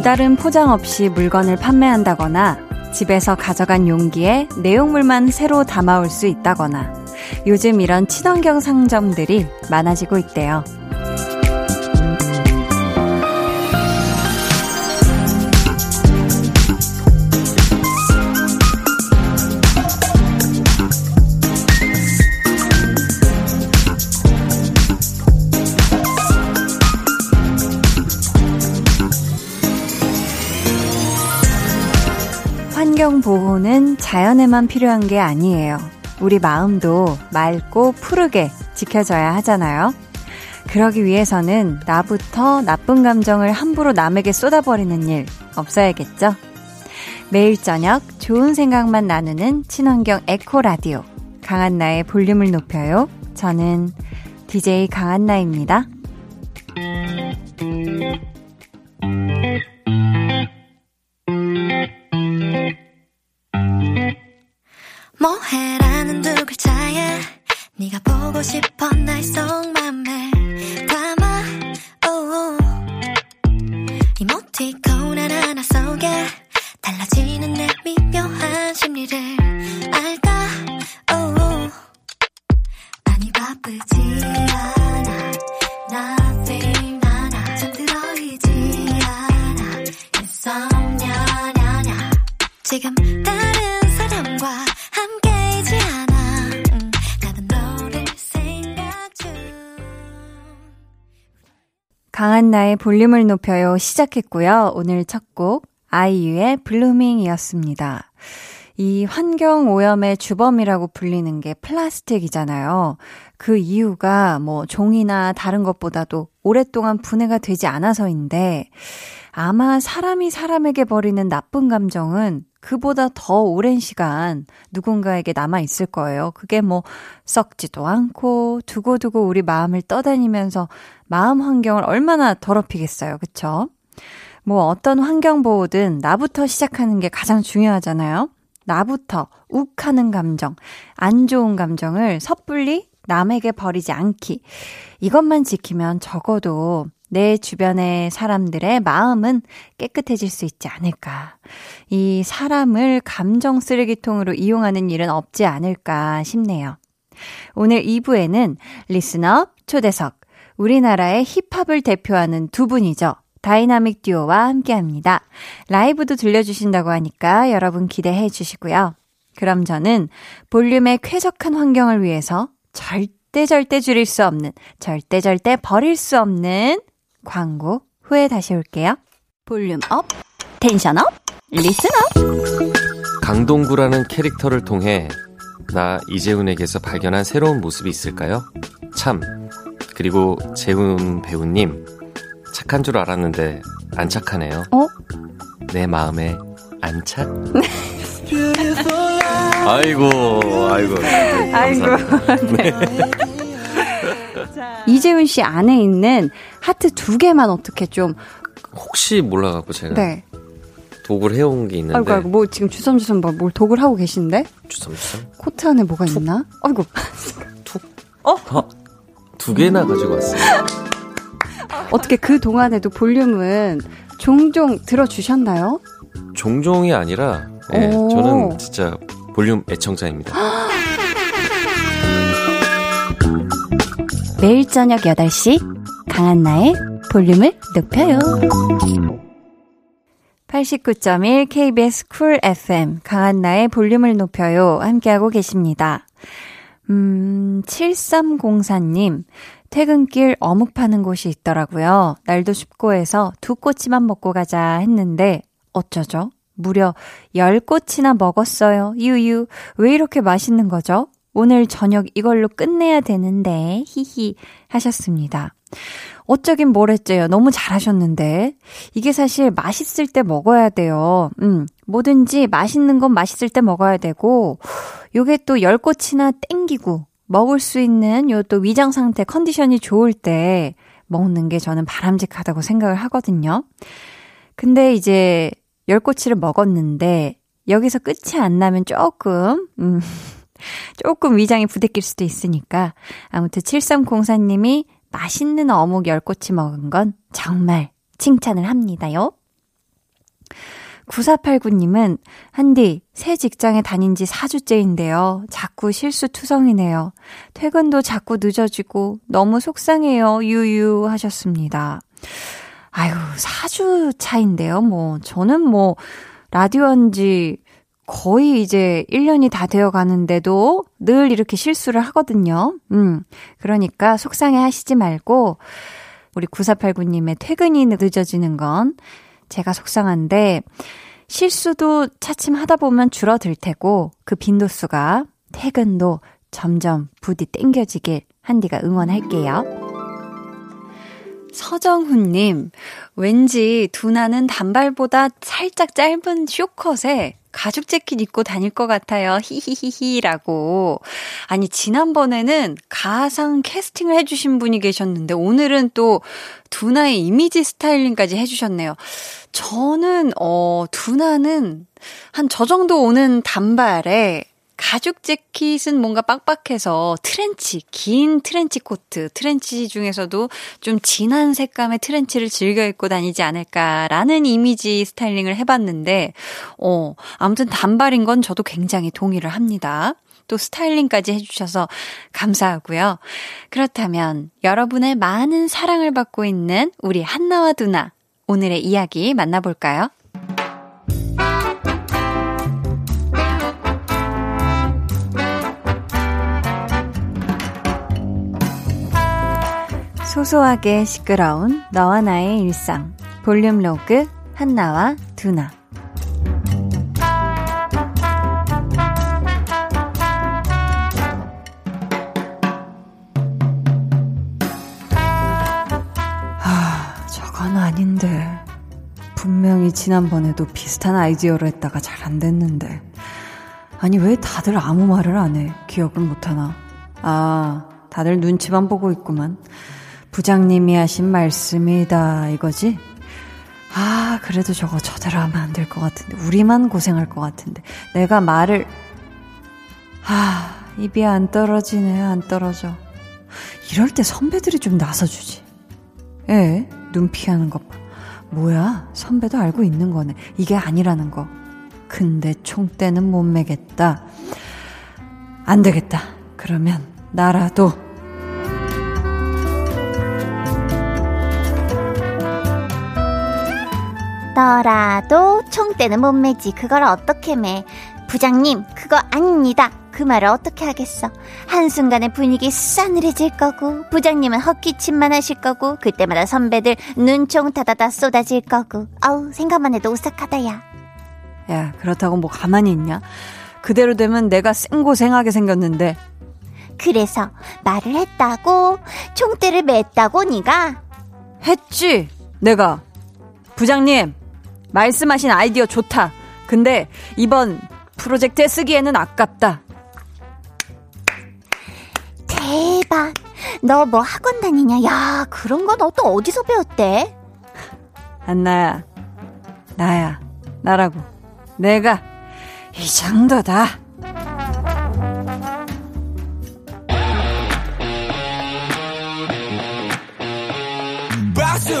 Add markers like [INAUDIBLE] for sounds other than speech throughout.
별다른 포장 없이 물건을 판매한다거나 집에서 가져간 용기에 내용물만 새로 담아올 수 있다거나 요즘 이런 친환경 상점들이 많아지고 있대요. 보호는 자연에만 필요한 게 아니에요. 우리 마음도 맑고 푸르게 지켜져야 하잖아요. 그러기 위해서는 나부터 나쁜 감정을 함부로 남에게 쏟아버리는 일 없어야겠죠? 매일 저녁 좋은 생각만 나누는 친환경 에코 라디오. 강한나의 볼륨을 높여요. 저는 DJ 강한나입니다. 네가 보고 싶어 날 속맘에 담아. Oh. 이모티콘 하나하나 속에 달라지는 내 미묘한 심리를 알까 oh. 아니 바쁘지 않아. nothing 하나 잠들어 있지 않아. Insomnia 지금 강한 나의 볼륨을 높여요 시작했고요. 오늘 첫 곡 아이유의 블루밍이었습니다. 이 환경 오염의 주범이라고 불리는 게 플라스틱이잖아요. 그 이유가 뭐 종이나 다른 것보다도 오랫동안 분해가 되지 않아서인데 아마 사람이 사람에게 버리는 나쁜 감정은 그보다 더 오랜 시간 누군가에게 남아 있을 거예요. 그게 뭐 썩지도 않고 두고두고 우리 마음을 떠다니면서 마음 환경을 얼마나 더럽히겠어요. 그쵸? 뭐 어떤 환경 보호든 나부터 시작하는 게 가장 중요하잖아요. 나부터 욱하는 감정, 안 좋은 감정을 섣불리 남에게 버리지 않기. 이것만 지키면 적어도 내 주변의 사람들의 마음은 깨끗해질 수 있지 않을까. 이 사람을 감정 쓰레기통으로 이용하는 일은 없지 않을까 싶네요. 오늘 2부에는 listener 초대석, 우리나라의 힙합을 대표하는 두 분이죠. 다이나믹 듀오와 함께 합니다. 라이브도 들려주신다고 하니까 여러분 기대해 주시고요. 그럼 저는 볼륨의 쾌적한 환경을 위해서 절대 절대 줄일 수 없는, 절대 절대 버릴 수 없는 광고 후에 다시 올게요. volume up, tension up, listen up. 강동구라는 캐릭터를 통해 나 이재훈에게서 발견한 새로운 모습이 있을까요? 참. 그리고 재훈 배우님 착한 줄 알았는데 안 착하네요. 어? 내 마음에 안 착? [LAUGHS] 아이고, 아이고. 아이고. 네. [LAUGHS] 이재훈 씨 안에 있는 하트 두 개만 어떻게 좀 혹시 몰라갖고 제가 네. 독을 해온 게 있는데. 아이고, 아이고, 뭐 지금 주섬주섬 뭐, 뭘 독을 하고 계신데? 주섬주섬? 코트 안에 뭐가 툭. 있나? 아이고. 툭? 어? 어? 두 개나 가지고 왔어요. [LAUGHS] 어떻게 그 동안에도 볼륨은 종종 들어주셨나요? 종종이 아니라, 네, 저는 진짜 볼륨 애청자입니다. [GASPS] 매일 저녁 8시 강한나의 볼륨을 높여요. 89.1 KBS 쿨 FM 강한나의 볼륨을 높여요 함께하고 계십니다. 음, 7304님 퇴근길 어묵 파는 곳이 있더라고요. 날도 춥고 해서 두 꼬치만 먹고 가자 했는데 어쩌죠? 무려 10꼬치나 먹었어요. 유유. 왜 이렇게 맛있는 거죠? 오늘 저녁 이걸로 끝내야 되는데, 히히, 하셨습니다. 어쩌긴 뭘 했죠요. 너무 잘하셨는데. 이게 사실 맛있을 때 먹어야 돼요. 음, 뭐든지 맛있는 건 맛있을 때 먹어야 되고, 요게 또 열꽃이나 땡기고, 먹을 수 있는 요 또 위장 상태 컨디션이 좋을 때 먹는 게 저는 바람직하다고 생각을 하거든요. 근데 이제 열꼬치를 먹었는데 여기서 끝이 안 나면 조금 음 [LAUGHS] 조금 위장이 부대낄 수도 있으니까 아무튼 7304님이 맛있는 어묵 열꼬치 먹은 건 정말 칭찬을 합니다요. 9489님은, 한디, 새 직장에 다닌 지 4주째인데요. 자꾸 실수 투성이네요. 퇴근도 자꾸 늦어지고 너무 속상해요. 유유 하셨습니다. 아유, 4주 차인데요. 뭐, 저는 뭐, 라디오 한지 거의 이제 1년이 다 되어 가는데도 늘 이렇게 실수를 하거든요. 음. 그러니까 속상해 하시지 말고, 우리 9489님의 퇴근이 늦어지는 건 제가 속상한데, 실수도 차츰 하다 보면 줄어들 테고, 그 빈도수가 퇴근도 점점 부디 땡겨지길 한디가 응원할게요. 서정훈님, 왠지 두나는 단발보다 살짝 짧은 숏컷에 가죽 재킷 입고 다닐 것 같아요. 히히히히라고. 아니, 지난번에는 가상 캐스팅을 해주신 분이 계셨는데, 오늘은 또 두나의 이미지 스타일링까지 해주셨네요. 저는, 어, 두나는 한 저 정도 오는 단발에 가죽 재킷은 뭔가 빡빡해서 트렌치, 긴 트렌치 코트, 트렌치 중에서도 좀 진한 색감의 트렌치를 즐겨 입고 다니지 않을까라는 이미지 스타일링을 해봤는데, 어, 아무튼 단발인 건 저도 굉장히 동의를 합니다. 또 스타일링까지 해주셔서 감사하고요. 그렇다면 여러분의 많은 사랑을 받고 있는 우리 한나와 두나, 오늘의 이야기 만나볼까요? 소소하게 시끄러운 너와 나의 일상. 볼륨 로그 한나와 두나. 아 저건 아닌데. 분명히 지난번에도 비슷한 아이디어로 했다가 잘 안 됐는데. 아니 왜 다들 아무 말을 안 해? 기억을 못하나? 아 다들 눈치만 보고 있구만 부장님이 하신 말씀이다 이거지? 아, 그래도 저거 저대로 하면 안 될 것 같은데. 우리만 고생할 것 같은데. 내가 말을, 아, 입이 안 떨어지네, 안 떨어져. 이럴 때 선배들이 좀 나서주지. 에? 눈 피하는 것 봐. 뭐야? 선배도 알고 있는 거네. 이게 아니라는 거. 근데 총대는 못 매겠다. 안 되겠다. 그러면 나라도 너라도 총대는 못 매지. 그걸 어떻게 매? 부장님, 그거 아닙니다. 그 말을 어떻게 하겠어? 한순간에 분위기 싸늘해질 거고, 부장님은 헛기침만 하실 거고, 그때마다 선배들 눈총 타다다 쏟아질 거고, 아우, 생각만 해도 오싹하다, 야. 야, 그렇다고 뭐 가만히 있냐? 그대로 되면 내가 생고생하게 생겼는데. 그래서 말을 했다고, 총대를 맸다고, 니가? 했지, 내가. 부장님, 말씀하신 아이디어 좋다. 근데 이번 프로젝트에 쓰기에는 아깝다. 대박. 너 뭐 학원 다니냐? 야, 그런 건 너 또 어디서 배웠대? 안나야, 나야, 나라고. 내가 이 정도다. 박수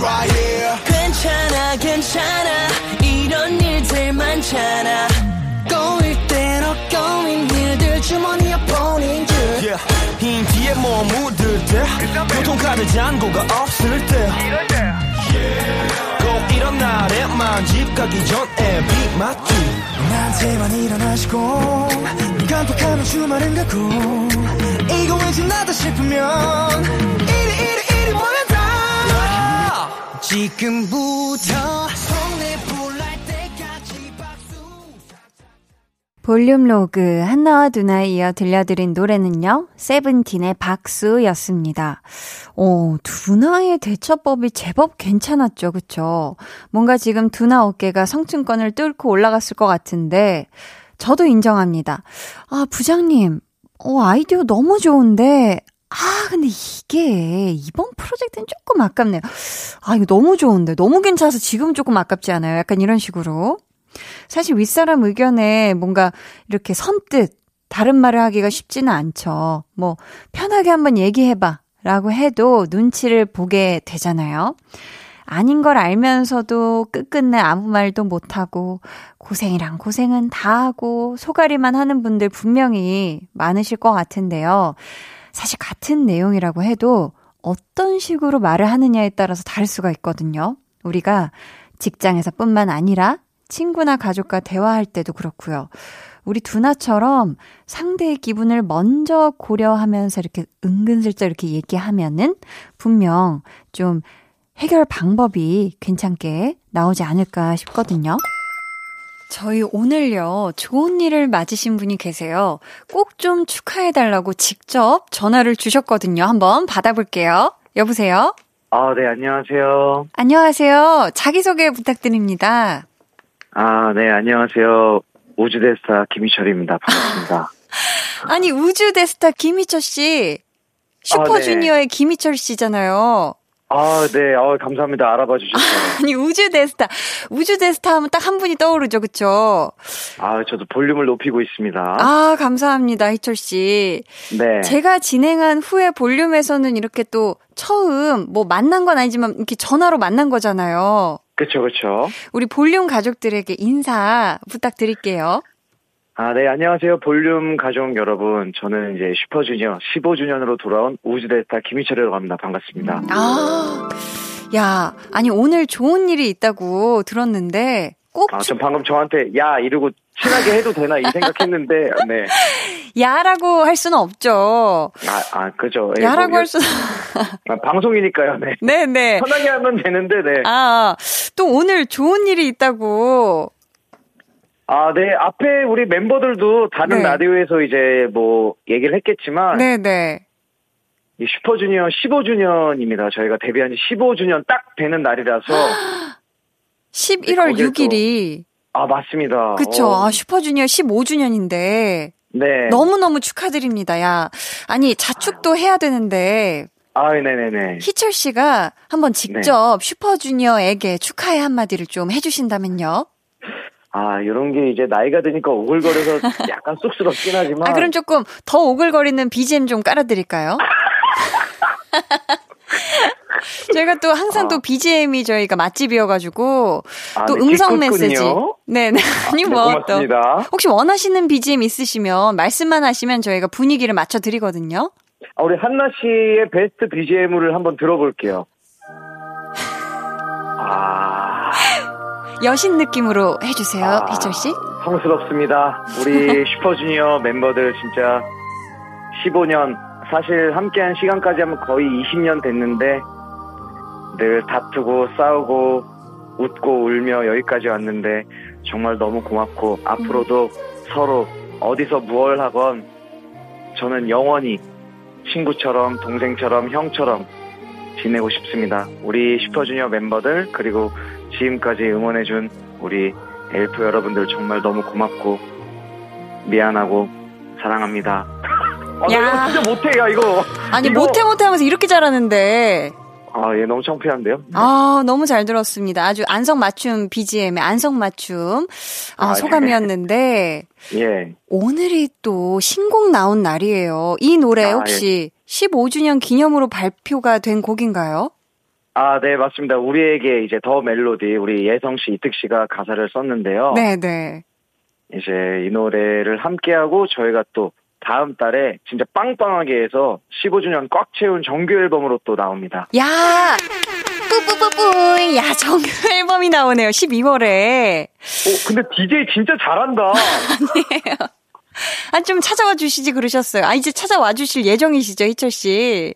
right here. 괜찮아 괜찮아. 이런 일들 많잖아. 꼬일 대로 꼬인 일들 주머니에 보낸 줄. Yeah. 흰 뒤에 뭐 묻을 때 교통카드 잔고가 없을 때. Yeah. 꼭 이런 날에만 집 가기 전에 비 맞기 나한테만 일어나시고 깜빡하면 주말은 가고 이거 왠지 나다 싶으면 지금부터 볼륨 로그 한나와 두나에 이어 들려드린 노래는요, 세븐틴의 박수였습니다. 오, 두나의 대처법이 제법 괜찮았죠, 그쵸? 뭔가 지금 두나 어깨가 성층권을 뚫고 올라갔을 것 같은데, 저도 인정합니다. 아, 부장님, 어, 아이디어 너무 좋은데, 아, 근데 이게 이번 프로젝트는 조금 아깝네요. 아, 이거 너무 좋은데. 너무 괜찮아서 지금 조금 아깝지 않아요? 약간 이런 식으로. 사실 윗사람 의견에 뭔가 이렇게 선뜻 다른 말을 하기가 쉽지는 않죠. 뭐, 편하게 한번 얘기해봐. 라고 해도 눈치를 보게 되잖아요. 아닌 걸 알면서도 끝끝내 아무 말도 못하고 고생이랑 고생은 다 하고 소가리만 하는 분들 분명히 많으실 것 같은데요. 사실 같은 내용이라고 해도 어떤 식으로 말을 하느냐에 따라서 다를 수가 있거든요. 우리가 직장에서 뿐만 아니라 친구나 가족과 대화할 때도 그렇고요. 우리 두나처럼 상대의 기분을 먼저 고려하면서 이렇게 은근슬쩍 이렇게 얘기하면은 분명 좀 해결 방법이 괜찮게 나오지 않을까 싶거든요. 저희 오늘요, 좋은 일을 맞으신 분이 계세요. 꼭 좀 축하해달라고 직접 전화를 주셨거든요. 한번 받아볼게요. 여보세요? 아, 네, 안녕하세요. 안녕하세요. 자기소개 부탁드립니다. 아, 네, 안녕하세요. 우주대스타 김희철입니다. 반갑습니다. [LAUGHS] 아니, 우주대스타 김희철 씨. 슈퍼주니어의 김희철 씨잖아요. 아, 네, 어, 감사합니다. 알아봐 주셔서. [LAUGHS] 아니, 우주 대스타. 우주 대스타 하면 딱 한 분이 떠오르죠, 그쵸? 아, 저도 볼륨을 높이고 있습니다. 아, 감사합니다, 희철 씨. 네. 제가 진행한 후에 볼륨에서는 이렇게 또 처음, 뭐 만난 건 아니지만 이렇게 전화로 만난 거잖아요. 그쵸, 그쵸. 우리 볼륨 가족들에게 인사 부탁드릴게요. 아, 네, 안녕하세요. 볼륨 가족 여러분. 저는 이제 슈퍼주니어 15주년으로 돌아온 우주대스타 김희철이라고 합니다. 반갑습니다. 아, 야, 아니, 오늘 좋은 일이 있다고 들었는데, 꼭, 아, 전 방금 저한테 야 이러고 친하게 해도 되나 이 생각했는데, 네. [LAUGHS] 야라고 할 수는 없죠. 아, 아, 그죠. 예, 야라고 뭐, 할 수는, [LAUGHS] 아, 방송이니까요, 네. 네네. 편하게 하면 되는데, 네. 아, 또 오늘 좋은 일이 있다고. 아, 네. 앞에 우리 멤버들도 다른 네. 라디오에서 이제 뭐 얘기를 했겠지만 네네. 이 슈퍼주니어 15주년입니다. 저희가 데뷔한 지 15주년 딱 되는 날이라서 [GASPS] 11월 거기에 또- 6일이. 아, 맞습니다. 그쵸. 어, 아, 슈퍼주니어 15주년인데. 네. 너무너무 축하드립니다. 야. 아니, 자축도 해야 되는데, 아, 네, 네, 네. 희철 씨가 한번 직접 슈퍼주니어에게 축하의 한마디를 좀 해주신다면요. 아, 이런 게 이제 나이가 드니까 오글거려서 [LAUGHS] 약간 쑥스럽긴 하지만 아, 그럼 조금 더 오글거리는 BGM 좀 깔아드릴까요? [LAUGHS] 저희가 또 항상 또 BGM이 저희가 맛집이어가지고 아, 또 네, 음성. 메시지. 네 네. 아니 네, 뭐 또. 혹시 원하시는 BGM 있으시면 말씀만 하시면 저희가 분위기를 맞춰 드리거든요. 아, 우리 한나 씨의 베스트 BGM을 한번 들어볼게요. [LAUGHS] 아, 여신 느낌으로 해주세요, 아, 희철 씨. 성스럽습니다. 우리 [LAUGHS] 슈퍼주니어 멤버들 진짜 15년, 사실 함께한 시간까지 하면 거의 20년 됐는데 늘 다투고 싸우고 웃고 울며 여기까지 왔는데 정말 너무 고맙고 앞으로도 서로 어디서 무얼 하건 저는 영원히 친구처럼 동생처럼 형처럼 지내고 싶습니다. 우리 슈퍼주니어 멤버들 그리고 지금까지 응원해준 우리 엘프 여러분들 정말 너무 고맙고 미안하고 사랑합니다. 아, 나 야. 이거 진짜 못해요 이거. 아니 이거- 못해 못해 하면서 이렇게 잘하는데 아, 얘 너무 창피한데요? 아 너무 잘 들었습니다. 아주 안성맞춤 BGM의 안성맞춤 아, 아, 예. 소감이었는데 [LAUGHS] 예. 오늘이 또 신곡 나온 날이에요. 이 노래 아, 혹시 15주년 기념으로 발표가 된 곡인가요? 아, 네, 맞습니다. 우리에게 이제 더 멜로디, 우리 예성 씨, 이특 씨가 가사를 썼는데요. 네 네. 이제 이 노래를 함께하고 저희가 또 다음 달에 진짜 빵빵하게 해서 15주년 꽉 채운 정규 앨범으로 또 나옵니다. 야 뿌뿌뿌뿌 야 정규 [LAUGHS] 앨범이 나오네요. 12월에 오, 근데 DJ 진짜 잘한다. [LAUGHS] 아좀 찾아와 주시지 그러셨어요. 아 이제 찾아와 주실 예정이시죠 희철 씨?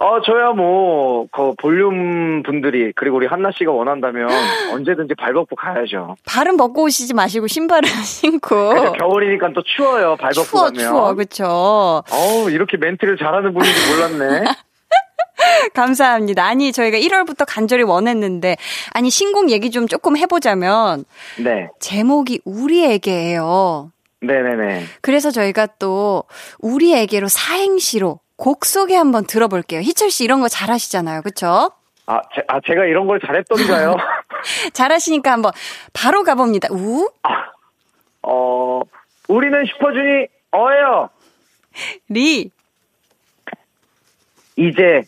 어, 저야 뭐, 그 볼륨 분들이, 그리고 우리 한나 씨가 원한다면 [GASPS] 언제든지 발 벗고 가야죠. 발은 벗고 오시지 마시고 신발을 [LAUGHS] 신고. 그래서 겨울이니까 또 추워요, 발 벗고 추워 가면. 추워 그쵸. 어우, 이렇게 멘트를 잘하는 분인지 몰랐네. [LAUGHS] 감사합니다. 아니 저희가 1월부터 간절히 원했는데 아니 신곡 얘기 좀 조금 해보자면 네. 제목이 우리에게예요. 네네네. 그래서 저희가 또 우리에게로 사행시로 곡 소개 한번 들어볼게요. 희철 씨 이런 거 잘하시잖아요. 그쵸? 아, 제, 아 제가 이런 걸 잘했던가요? [LAUGHS] 잘하시니까 한번 바로 가봅니다. 우? 아, 어, 우리는 슈퍼주니 어예요. 리. 이제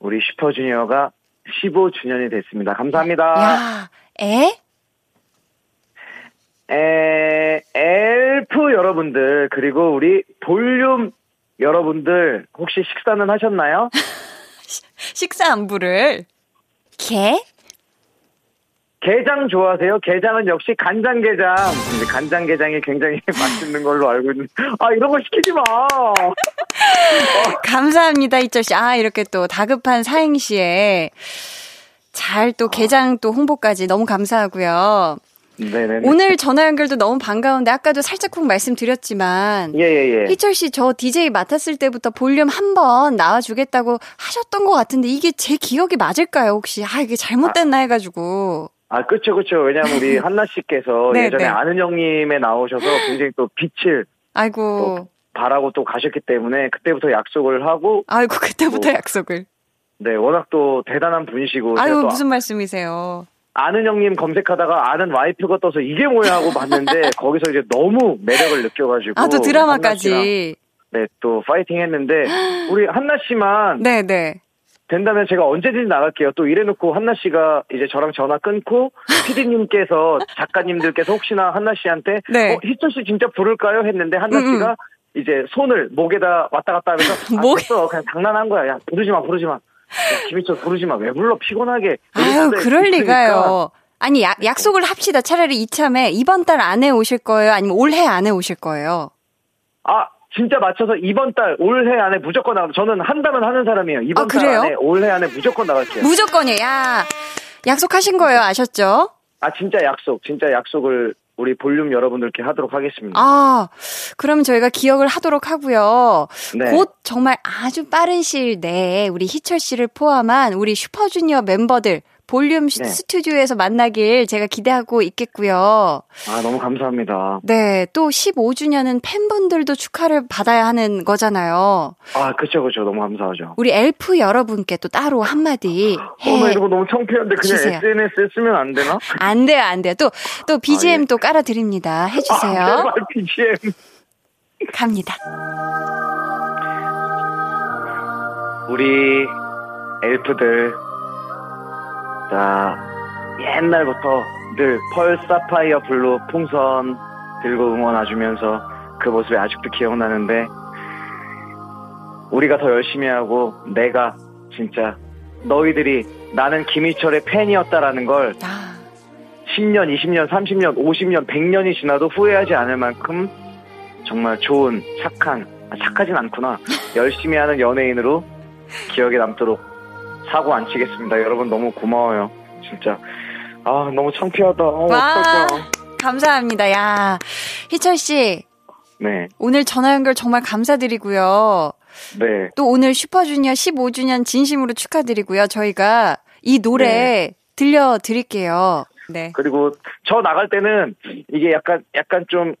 우리 슈퍼주니어가 15주년이 됐습니다. 감사합니다. 야, 에? 에, 엘프 여러분들, 그리고 우리 볼륨 여러분들, 혹시 식사는 하셨나요? [LAUGHS] 식사 안부를. 개? 게장 좋아하세요? 게장은 역시 간장게장. 근데 간장게장이 굉장히 [LAUGHS] 맛있는 걸로 알고 있는. 아, 이런 거 시키지 마! [LAUGHS] 감사합니다, 이철 씨. 아, 이렇게 또 다급한 사행시에 잘 또 게장 또 홍보까지 너무 감사하고요. 네네. 오늘 전화 연결도 너무 반가운데 아까도 살짝쿵 말씀드렸지만 예, 예, 예. 희철 씨 저 DJ 맡았을 때부터 볼륨 한번 나와주겠다고 하셨던 것 같은데 이게 제 기억이 맞을까요 혹시? 아 이게 잘못됐나 해가지고. 아, 그쵸, 그쵸. 왜냐면 우리 [LAUGHS] 한나 씨께서 네, 예전에 네. 아는 형님에 나오셔서 굉장히 또 빛을 아이고, 바라고 또 가셨기 때문에 그때부터 약속을 하고, 아이고 그때부터 뭐, 약속을. 네, 워낙 또 대단한 분이시고, 아유 또 무슨 말씀이세요? 아는 형님 검색하다가 아는 와이프가 떠서 이게 뭐야 하고 봤는데 [LAUGHS] 거기서 이제 너무 매력을 느껴가지고 아 또 드라마까지. 네, 또 파이팅 했는데 [GASPS] 우리 한나 씨만 네네. 된다면 제가 언제든지 나갈게요. 또 이래놓고 한나 씨가 이제 저랑 전화 끊고 [GASPS] PD님께서 작가님들께서 혹시나 한나 씨한테 네. 어, 희철 씨 진짜 부를까요? 했는데 한나 음, 음. 씨가 이제 손을 목에다 왔다 갔다 하면서 [LAUGHS] 아, 목에- 됐어 그냥 장난한 거야. 야 부르지 마 부르지 마. 야, 김희철 부르지 마. 왜 불러 피곤하게. 아유 그럴 있으니까. 리가요. 아니 약, 약속을 합시다. 차라리 이참에 이번 달 안에 오실 거예요? 아니면 올해 안에 오실 거예요? 아, 진짜 맞춰서 이번 달, 올해 안에 무조건 나가. 저는 한다면 하는 사람이에요. 이번 아, 달? 안에, 올해 안에 무조건 나갈게요. 무조건이에요. 야 약속하신 거예요. 아셨죠? 아, 진짜 약속, 진짜 약속을 우리 볼륨 여러분들께 하도록 하겠습니다. 아, 그러면 저희가 기억을 하도록 하고요. 네. 곧 정말 아주 빠른 시일 내에 우리 희철 씨를 포함한 우리 슈퍼주니어 멤버들 볼륨 시- 네. 스튜디오에서 만나길 제가 기대하고 있겠고요. 아, 너무 감사합니다. 네, 또 15주년은 팬분들도 축하를 받아야 하는 거잖아요. 아, 그쵸, 그쵸. 너무 감사하죠. 우리 엘프 여러분께 또 따로 한마디 어, 나 해. 이거 너무 창피한데 그냥 주세요. SNS에 쓰면 안 되나? 안 돼요, 안 돼요. 또, 또 BGM 아, 예. 또 깔아드립니다. 해주세요. 아, 제발 BGM. 갑니다. 우리 엘프들. 자, 옛날부터 늘 pearl sapphire blue 풍선 들고 응원해주면서 그 모습이 아직도 기억나는데 우리가 더 열심히 하고 내가 진짜 너희들이 나는 김희철의 팬이었다라는 걸 아, 10년, 20년, 30년, 50년, 100년이 지나도 후회하지 않을 만큼 정말 좋은, 착한, 아, 착하진 않구나. [LAUGHS] 열심히 하는 연예인으로 기억에 남도록 사고 안 치겠습니다. 여러분 너무 고마워요. 진짜. 아, 너무 창피하다. 어, 와. 감사합니다. 야, 희철 씨, 네, 오늘 전화 연결 정말 감사드리고요. 네. 또 오늘 슈퍼주니어 15주년 진심으로 축하드리고요. 저희가 이 노래 네. 들려드릴게요. 네. 그리고 저 나갈 때는 이게 약간, 약간 좀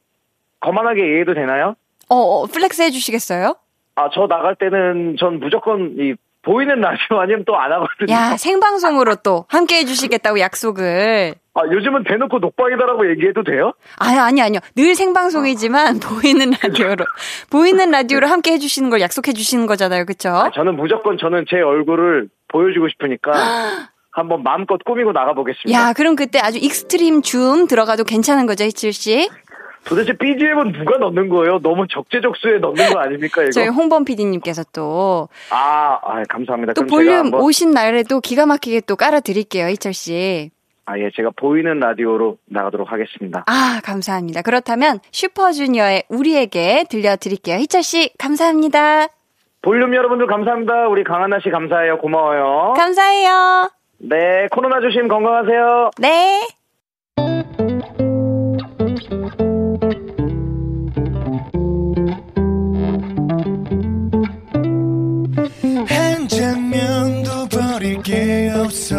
거만하게 얘기해도 되나요? 어, 어 flex 해주시겠어요? 아, 저 나갈 때는 전 무조건 이 보이는 라디오 아니면 또 안 하거든요. 야, 생방송으로 또 함께 해주시겠다고 약속을. 아, 요즘은 대놓고 녹방이다라고 얘기해도 돼요? 아니, 아니, 아니요. 늘 생방송이지만 [LAUGHS] 보이는 라디오로. 보이는 라디오로 함께 해주시는 걸 약속해주시는 거잖아요. 그쵸? 아, 저는 무조건 저는 제 얼굴을 보여주고 싶으니까 [GASPS] 한번 마음껏 꾸미고 나가보겠습니다. 야, 그럼 그때 아주 extreme zoom 들어가도 괜찮은 거죠, 희철 씨? 도대체 BGM은 누가 넣는 거예요? 너무 적재적소에 넣는 거 아닙니까, 이거? 저희 홍범 PD님께서 또, 아, 아, 감사합니다. 또 볼륨 오신 날에도 기가 막히게 또 깔아드릴게요, 희철 씨. 아, 예, 제가 보이는 라디오로 나가도록 하겠습니다. 아, 감사합니다. 그렇다면 슈퍼주니어의 우리에게 들려드릴게요. 희철 씨, 감사합니다. 볼륨 여러분들 감사합니다. 우리 강한나 씨 감사해요. 고마워요. 감사해요. 네, 코로나 조심 건강하세요. 네. 버릴 게 없어.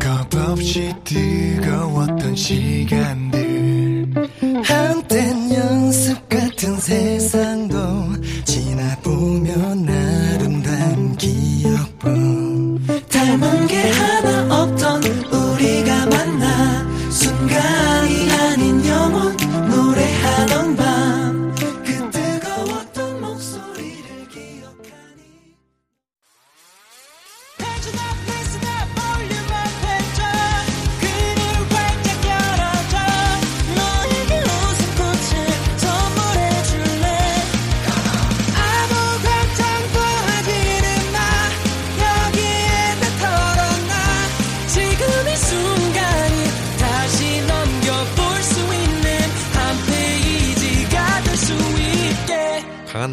겁 없이 뜨거웠던 시간들. 한땐 연습 같은 세상도 지나보면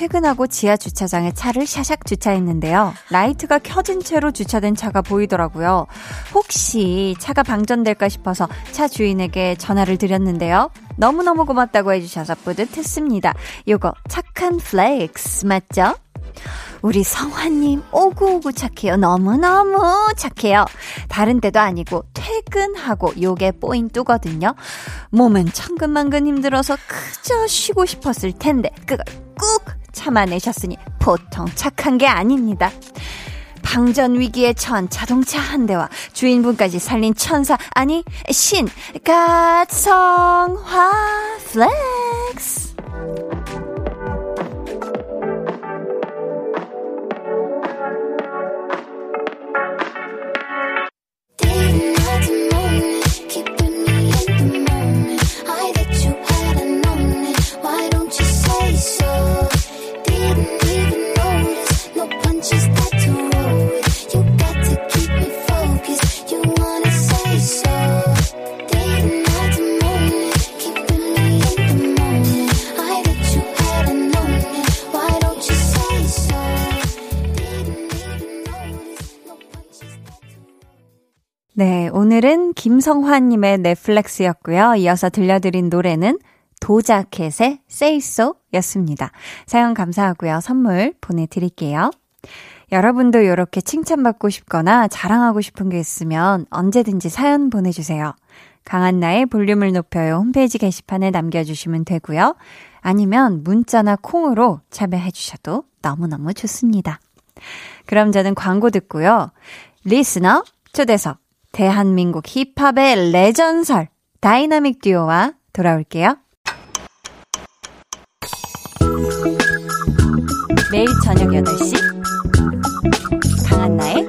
퇴근하고 지하 주차장에 차를 샤샥 주차했는데요. 라이트가 켜진 채로 주차된 차가 보이더라고요. 혹시 차가 방전될까 싶어서 차 주인에게 전화를 드렸는데요. 너무너무 고맙다고 해주셔서 뿌듯했습니다. 요거 착한 flex 맞죠? 우리 성화님 오구오구 착해요. 너무너무 착해요. 다른 때도 아니고 퇴근하고 요게 포인트거든요. 몸은 천근만근 힘들어서 그저 쉬고 싶었을 텐데 그걸 꾹 참아내셨으니 보통 착한 게 아닙니다. 방전 위기에 처한 자동차 한 대와 주인분까지 살린 천사 아니 신 god성화 flex 네, 오늘은 김성환님의 넷플렉스였고요. 이어서 들려드린 노래는 도자켓의 Say So 였습니다. 사연 감사하고요. 선물 보내드릴게요. 여러분도 이렇게 칭찬받고 싶거나 자랑하고 싶은 게 있으면 언제든지 사연 보내주세요. 강한나의 볼륨을 높여요 홈페이지 게시판에 남겨주시면 되고요. 아니면 문자나 콩으로 참여해주셔도 너무너무 좋습니다. 그럼 저는 광고 듣고요. listener 초대석 대한민국 힙합의 레전설 다이나믹 듀오와 돌아올게요. 매일 저녁 8시 강한나의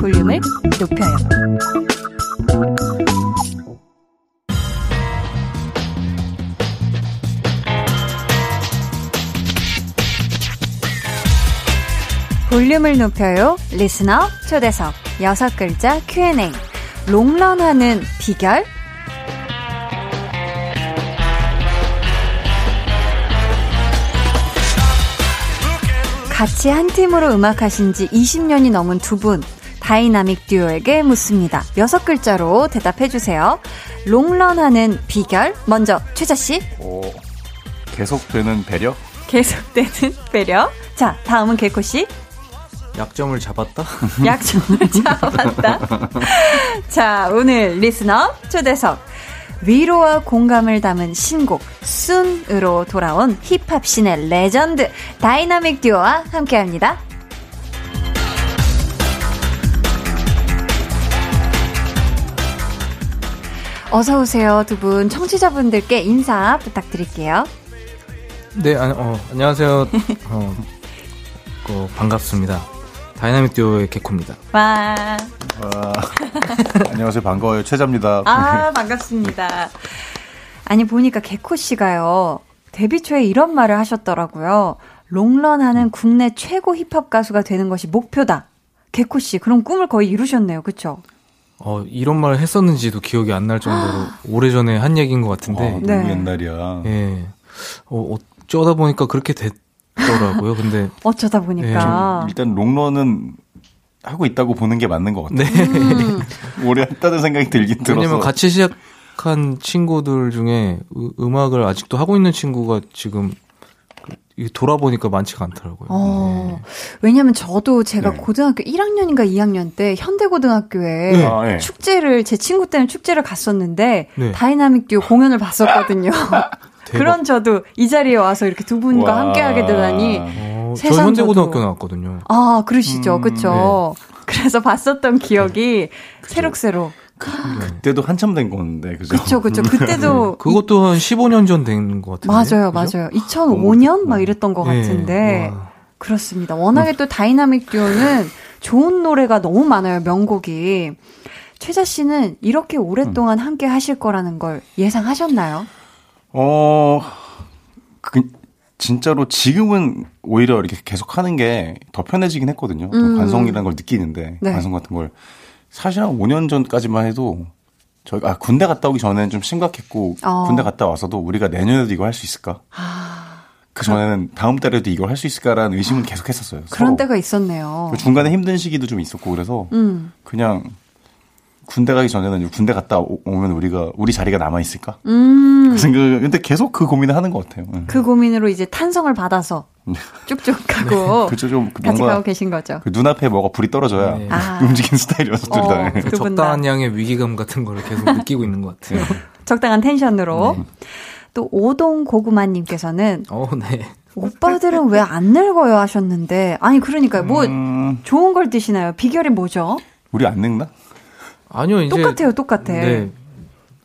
볼륨을 높여요. 볼륨을 높여요. listener 초대석 여섯 글자 Q&A 롱런하는 비결? 같이 한 팀으로 음악하신 지 20년이 넘은 두 분, 다이나믹 듀오에게 묻습니다. 여섯 글자로 대답해주세요. 롱런하는 비결? 먼저, 최자씨. 오, 계속되는 배려? 계속되는 [LAUGHS] 배려. 자, 다음은 개코씨. 약점을 잡았다? [LAUGHS] 약점을 잡았다. 자, 오늘 listener 초대석. 위로와 공감을 담은 신곡 순으로 돌아온 힙합 신의 레전드 다이나믹 듀오와 함께합니다. 어서 오세요, 두 분. 청취자분들께 인사 부탁드릴게요. 네, 아, 어, 안녕하세요. [LAUGHS] 어, 어, 반갑습니다. 다이나믹 듀오의 개코입니다. 와. 와, [LAUGHS] 안녕하세요. 반가워요. 최자입니다. 아, 반갑습니다. 아니, 보니까 개코 씨가요, 데뷔 초에 이런 말을 하셨더라고요. 롱런 하는 국내 최고 힙합 가수가 되는 것이 목표다. 개코 씨, 그럼 꿈을 거의 이루셨네요. 그쵸? 어, 이런 말을 했었는지도 기억이 안 날 정도로 [GASPS] 오래전에 한 얘기인 것 같은데. 어, 너무 네. 옛날이야. 예. 어, 어쩌다 보니까 그렇게 됐 더라고요. 근데. [LAUGHS] 어쩌다 보니까. 일단 롱런은 하고 있다고 보는 게 맞는 것 같아요. 네. 음, [LAUGHS] 오래 했다는 생각이 들긴 들어서. 왜냐면 같이 시작한 친구들 중에 음, 악을 아직도 하고 있는 친구가 지금 돌아보니까 많지가 않더라고요. 어, 왜냐면 저도 제가 네. 고등학교 1학년인가 2학년 때 현대고등학교에 네. 아, 예. 축제를, 제 친구 때문에 축제를 갔었는데, 네. 다이나믹 듀오 공연을 봤었거든요. [LAUGHS] 그런 저도 이 자리에 와서 이렇게 두 분과 와. 함께 하게 되다니, 어, 저 세상 현대고등학교 저도- 나왔거든요. 아, 그러시죠. 음, 그쵸. 그래서 봤었던 기억이 새록새록. 그때도 한참 된 건데, 그죠? 그쵸, 그쵸. 그때도. 그것도 한 15년 전 된것 이- 같은데. 맞아요, 그죠? 맞아요. 2005년 막 이랬던 것 네. 같은데. 와. 그렇습니다. 워낙에 또 다이나믹 듀오는 좋은 노래가 너무 많아요, 명곡이. 최자 씨는 이렇게 오랫동안 함께 하실 거라는 걸 예상하셨나요? 어, 그, 진짜로 지금은 오히려 이렇게 계속 하는 게 더 편해지긴 했거든요. 더 음. 관성이라는 걸 느끼는데, 네. 관성 같은 걸. 사실 한 5년 전까지만 해도, 저희가, 아, 군대 갔다 오기 전에는 좀 심각했고, 어. 군대 갔다 와서도 우리가 내년에도 이걸 할수 있을까? 그 전에는 다음 달에도 이걸 할 수 있을까라는 의심은 계속 했었어요. 그런 서로. 때가 있었네요. 그 중간에 힘든 시기도 좀 있었고, 그래서 음. 그냥 군대 가기 전에는 군대 갔다 오- 오면 우리가, 우리 자리가 남아 있을까? 음. 그 생각, 근데 계속 그 고민을 하는 것 같아요. 응. 그 고민으로 이제 탄성을 받아서 [LAUGHS] 쭉쭉 가고 그쵸, 좀 같이 뭔가 가고 계신 거죠. 그 눈앞에 뭐가 불이 떨어져야 네. 아. [LAUGHS] 움직이는 스타일이어서 둘 어. 다. 네. 두분 적당한 양의 위기감 같은 거를 계속 느끼고 있는 것 같아요. [LAUGHS] 적당한 텐션으로. 또 오동 고구마님께서는 어, 네. 오빠들은 왜 안 늙어요 하셨는데 아니 그러니까요 뭐 음, 좋은 걸 드시나요? 비결이 뭐죠? 우리 안 늙나? 아니요, 이제. 똑같아요, 똑같아. 네.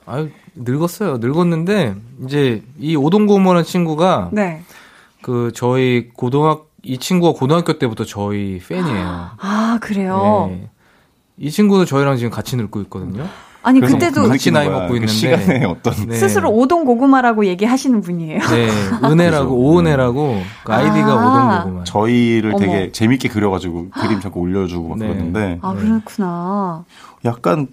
아유, 늙었어요. 늙었는데, 이제 이 오동고모라는 친구가 네. 그 저희 고등학, 이 친구가 고등학교 때부터 저희 팬이에요. [GASPS] 아 그래요. 네. 이 친구도 저희랑 지금 같이 늙고 있거든요. 아니 그때도 못 같이 느끼는 나이. 먹고 그 있는데. 시간에 어떤 네. 스스로 오동 고구마라고 얘기하시는 분이에요. 네, 은혜라고. 오은혜라고, 그 아이디가 아. 오동 고구마. 저희를 어머. 되게 재밌게 그려가지고 그림 자꾸 올려주고 막 네. 그러는데 아 그렇구나. 약간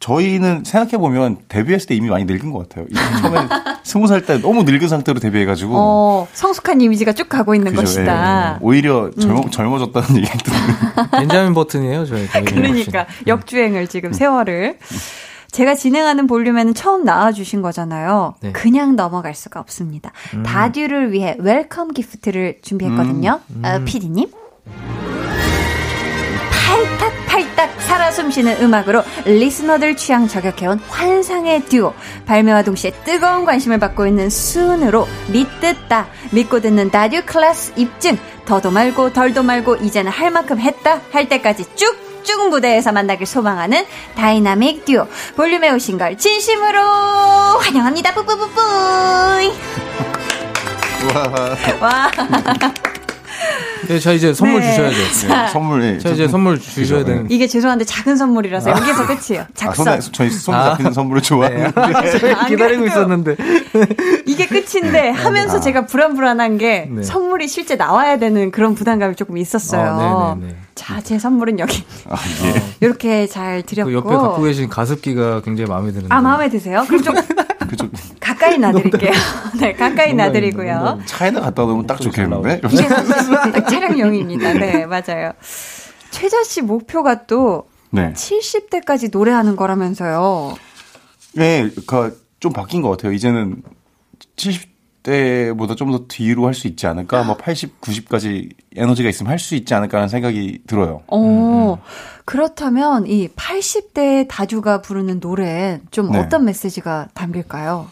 저희는 생각해 보면 데뷔했을 때 이미 많이 늙은 것 같아요. 이 처음에 [LAUGHS] 스무 살 때 너무 늙은 상태로 데뷔해가지고 어 성숙한 이미지가 쭉 가고 있는 그죠, 것이다. 음. 예. 오히려 젊어, 젊어졌다는 얘기 듣는 [LAUGHS] 벤자민 버튼이에요, 저희. [LAUGHS] 그러니까 역주행을 지금 세월을 제가 진행하는 볼륨에는 처음 나와주신 거잖아요. 네. 그냥 넘어갈 수가 없습니다. 다듀를 위해 welcome gift를 준비했거든요. 어, 피디님. 팔딱팔딱 살아 숨쉬는 음악으로 listener들 취향 저격해온 환상의 듀오. 발매와 동시에 뜨거운 관심을 받고 있는 순으로 믿듣다 믿고 듣는 다듀 클래스 입증. 더도 말고 덜도 말고 이제는 할 만큼 했다 할 때까지 쭉쭉 무대에서 만나길 소망하는 다이나믹 듀오. 볼륨에 오신 걸 진심으로 환영합니다. 뿌뿌뿌뿌 와 네, 자, 이제 선물 네. 주셔야죠. 자, 선물. 자, 이제 선물 주셔야 되는. 이게 죄송한데 작은 선물이라서 여기서 끝이에요. 아, 작성. 손에, 저희 손에 아. 잡히는 선물을 좋아하는. 안 기다리고 그래도 있었는데. [LAUGHS] 이게 끝인데 하면서 제가 불안불안한 게 네. 선물이 실제 나와야 되는 그런 부담감이 조금 있었어요. 아, 네네네. 자, 제 선물은 여기 아, 예. 이렇게 잘 드렸고. 그 옆에 갖고 계신 가습기가 굉장히 마음에 드는데. 아, 마음에 드세요? 그럼 좀 [LAUGHS] 그죠. [LAUGHS] 가까이 놔드릴게요. [LAUGHS] 네, 가까이 농담입니다, 놔드리고요. 농담. 차에다 갖다 놓으면 딱 좋겠는데? 이게 딱 촬영용입니다. 네, [LAUGHS] 맞아요. 최자 씨 목표가 또 네. 70대까지 노래하는 거라면서요. 네, 그, 좀 바뀐 것 같아요. 이제는 70 대보다 좀 더 뒤로 할 수 있지 않을까? 뭐 80, 90까지 에너지가 있으면 할 수 있지 않을까라는 생각이 들어요. 어, 그렇다면 이 80대 다주가 부르는 노래엔 좀 네. 어떤 메시지가 담길까요?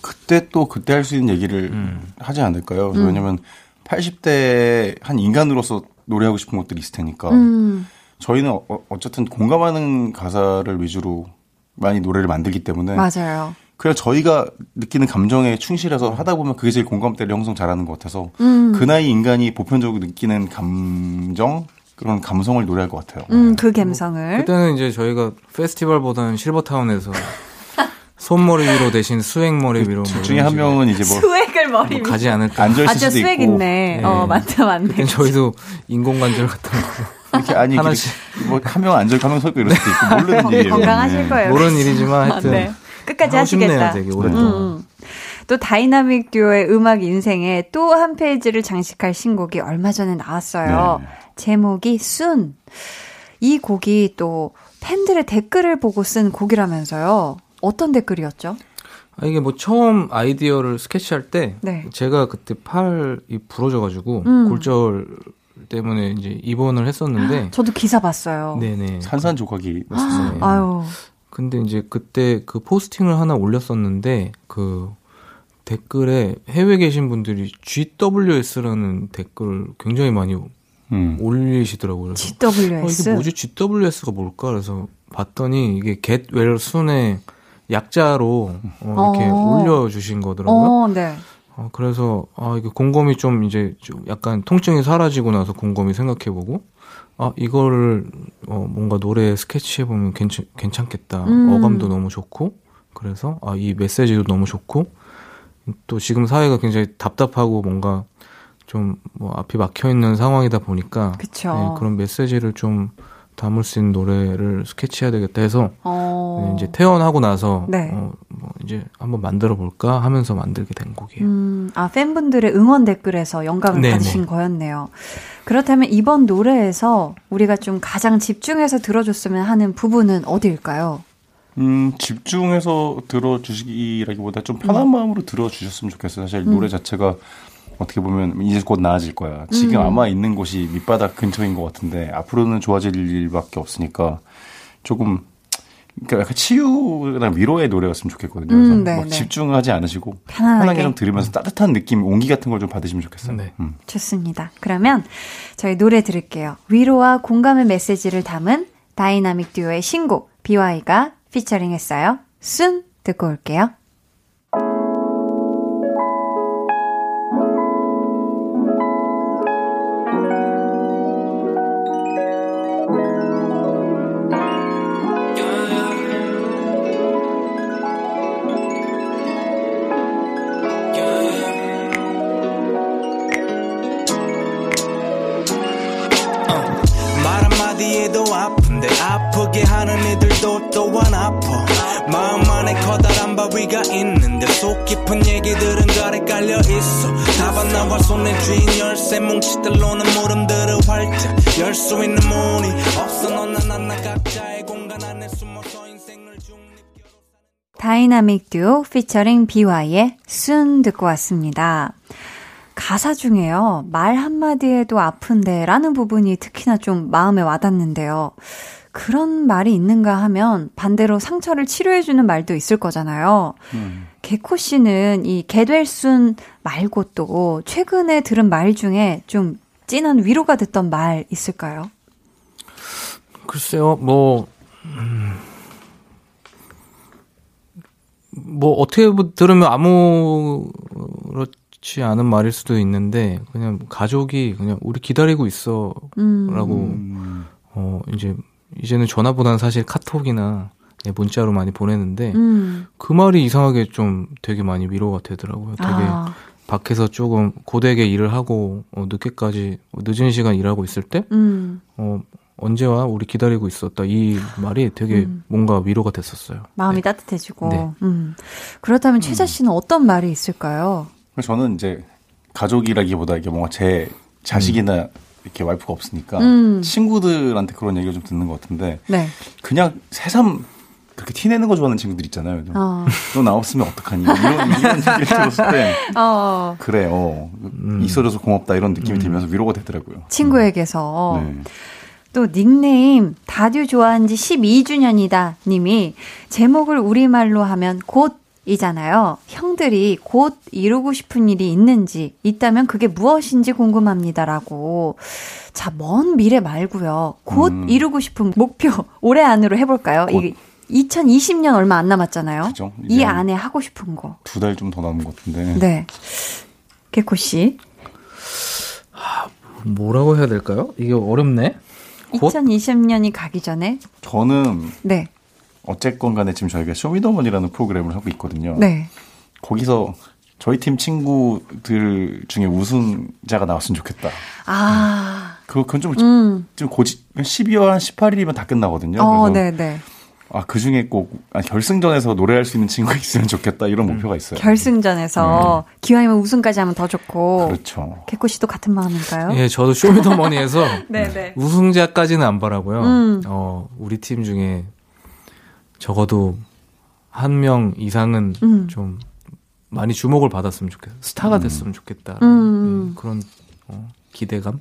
그때 또 그때 할 수 있는 얘기를 음. 하지 않을까요? 음. 왜냐면 80대 한 인간으로서 노래하고 싶은 것들이 있을 테니까. 음, 저희는 어, 어쨌든 공감하는 가사를 위주로 많이 노래를 만들기 때문에 맞아요. 그냥 저희가 느끼는 감정에 충실해서 하다 보면 그게 제일 공감대를 형성 잘하는 것 같아서 음, 그 나이 인간이 보편적으로 느끼는 감정 그런 감성을 노래할 것 같아요. 음, 그 감성을. 그때는 이제 저희가 페스티벌보다는 실버타운에서 [LAUGHS] 손머리 위로 대신 수액머리 위로 뭐둘 중에 이런 한 명은 이제 뭐 수액을 머리 뭐 위에. 가지 않을까. 있을 아, 저 수도 수액 있고 있네. 네. 어, 맞다, 맞네. 저희도 인공관절 같은 거 이렇게 아니 하나씩. 뭐 한 명 앉아 있고 한명서 있고 이럴 수도 있고 모르는 건- 일이에요. 건강하실 네. 거예요. 모르는 일이지만 아, 하여튼 네. 끝까지 하고 싶네요, 하시겠다. 되게 음, 오랫동안. 음. 또 다이나믹 듀오의 음악 인생에 또 한 페이지를 장식할 신곡이 얼마 전에 나왔어요. 네. 제목이 순. 이 곡이 또 팬들의 댓글을 보고 쓴 곡이라면서요. 어떤 댓글이었죠? 아, 이게 뭐 처음 아이디어를 스케치할 때 네. 제가 그때 팔이 부러져가지고 음. 골절 때문에 이제 입원을 했었는데 저도 기사 봤어요. 네네. 산산조각이 났었어요. 아유. 근데 이제 그때 그 포스팅을 하나 올렸었는데 그 댓글에 해외 계신 분들이 GWS라는 댓글을 굉장히 많이 음. 올리시더라고요. 그래서 GWS. 어, 이게 뭐지? GWS가 뭘까? 그래서 봤더니 이게 get well soon의 약자로 어, 이렇게 어. 올려주신 거더라고요. 어, 네. 어, 그래서 아 이게 곰곰이 좀 이제 좀 약간 통증이 사라지고 나서 곰곰이 생각해보고 아 이거를 어, 뭔가 노래 스케치해 보면 괜찮 괜찮겠다. 음. 어감도 너무 좋고 그래서 아 이 메시지도 너무 좋고 또 지금 사회가 굉장히 답답하고 뭔가 좀 뭐 앞이 막혀 있는 상황이다 보니까. 네, 그런 메시지를 좀 담을 수 있는 노래를 스케치해야 되겠다 해서 어. 네, 이제 퇴원하고 나서 네. 어, 뭐 이제 한번 만들어 볼까 하면서 만들게 된 곡이에요. 음, 아, 팬분들의 응원 댓글에서 영감을 네네. 받으신 거였네요. 그렇다면 이번 노래에서 우리가 좀 가장 집중해서 들어줬으면 하는 부분은 어디일까요? 음, 집중해서 들어주시기라기보다 좀 편한 마음으로 들어주셨으면 좋겠어요. 사실 노래 자체가 어떻게 보면 이제 곧 나아질 거야. 지금 아마 있는 곳이 밑바닥 근처인 것 같은데 앞으로는 좋아질 일밖에 없으니까 조금 그러니까 약간 치유나 위로의 노래였으면 좋겠거든요. 그래서 음, 네, 막 네. 집중하지 않으시고 편안하게. 편하게 좀 들으면서 따뜻한 느낌, 온기 같은 걸 좀 받으시면 좋겠어요. 네. 음. 좋습니다. 그러면 저희 노래 들을게요. 위로와 공감의 메시지를 담은 다이나믹 듀오의 신곡 비와이가 피처링 했어요. 순 듣고 올게요. 아파 마음 안에 커다란 바위가 있는데 속 깊은 얘기들은 가래 깔려 있어 다반 나와 손에 쥔 열쇠 뭉치들로는 물음들을 활짝 열 수 있는 문이 없어 너나 나나 각자의 공간 안에 숨어서 인생을 중립 다이나믹 듀오 피처링 BY의 순 듣고 왔습니다. 가사 중에요. 말 한마디에도 아픈데 라는 부분이 특히나 좀 마음에 와닿는데요. 그런 말이 있는가 하면 반대로 상처를 치료해주는 말도 있을 거잖아요. 개코 씨는 이 개될순 말고 또 최근에 들은 말 중에 좀 진한 위로가 됐던 말 있을까요? 글쎄요, 뭐, 음, 뭐, 어떻게 들으면 아무렇지 않은 말일 수도 있는데, 그냥 가족이 그냥 우리 기다리고 있어. 음. 라고, 어, 이제, 이제는 전화보다는 사실 카톡이나 네, 문자로 많이 보내는데, 음. 그 말이 이상하게 좀 되게 많이 위로가 되더라고요. 되게 아, 밖에서 조금 고되게 일을 하고, 어, 늦게까지, 늦은 시간 일하고 있을 때, 음. 어, 언제와 우리 기다리고 있었다. 이 말이 되게 음. 뭔가 위로가 됐었어요. 마음이 네. 따뜻해지고. 네. 음. 그렇다면 최자 씨는 어떤 말이 있을까요? 저는 이제 가족이라기보다 이게 뭔가 제 자식이나 이렇게 와이프가 없으니까 음. 친구들한테 그런 얘기를 좀 듣는 것 같은데 네. 그냥 새삼 그렇게 티내는 거 좋아하는 친구들 있잖아요. 어. 너 나왔으면 어떡하니? 이런, 이런 얘기를 [LAUGHS] 들었을 때 어. 그래, 어, 음. 있어줘서 고맙다 이런 느낌이 들면서 위로가 되더라고요. 친구에게서 네. 또 닉네임 다듀 좋아한 지 12주년이다 님이 제목을 우리말로 하면 곧 이잖아요. 형들이 곧 이루고 싶은 일이 있는지 있다면 그게 무엇인지 궁금합니다라고. 자, 먼 미래 말고요. 곧 음. 이루고 싶은 목표 [LAUGHS] 올해 안으로 해 볼까요? 곧. 이게 2020년 얼마 안 남았잖아요. 그죠? 이 안에 하고 싶은 거. 두 달 좀 더 남은 것 같은데. 네. 개코 씨. 뭐라고 해야 될까요? 이게 어렵네. 곧? 2020년이 가기 전에 저는 네. 어쨌건 간에 지금 저희가 쇼미더머니라는 프로그램을 하고 있거든요. 네. 거기서 저희 팀 친구들 중에 우승자가 나왔으면 좋겠다. 아. 그거 그건 좀, 음. 좀 고지, 12월 한 18일이면 다 끝나거든요. 어, 그래서 네, 네. 아, 그 중에 꼭 아, 결승전에서 노래할 수 있는 친구가 [LAUGHS] 있으면 좋겠다. 이런 음. 목표가 있어요. 결승전에서 기왕이면 우승까지 하면 더 좋고. 그렇죠. 개코 씨도 같은 마음인가요? 예, 저도 쇼미더머니에서 [LAUGHS] 네, 네. 우승자까지는 안 바라고요. 음. 어, 우리 팀 중에 적어도 한 명 이상은 음. 좀 많이 주목을 받았으면 좋겠다. 스타가 됐으면 좋겠다. 음. 예, 그런 어, 기대감.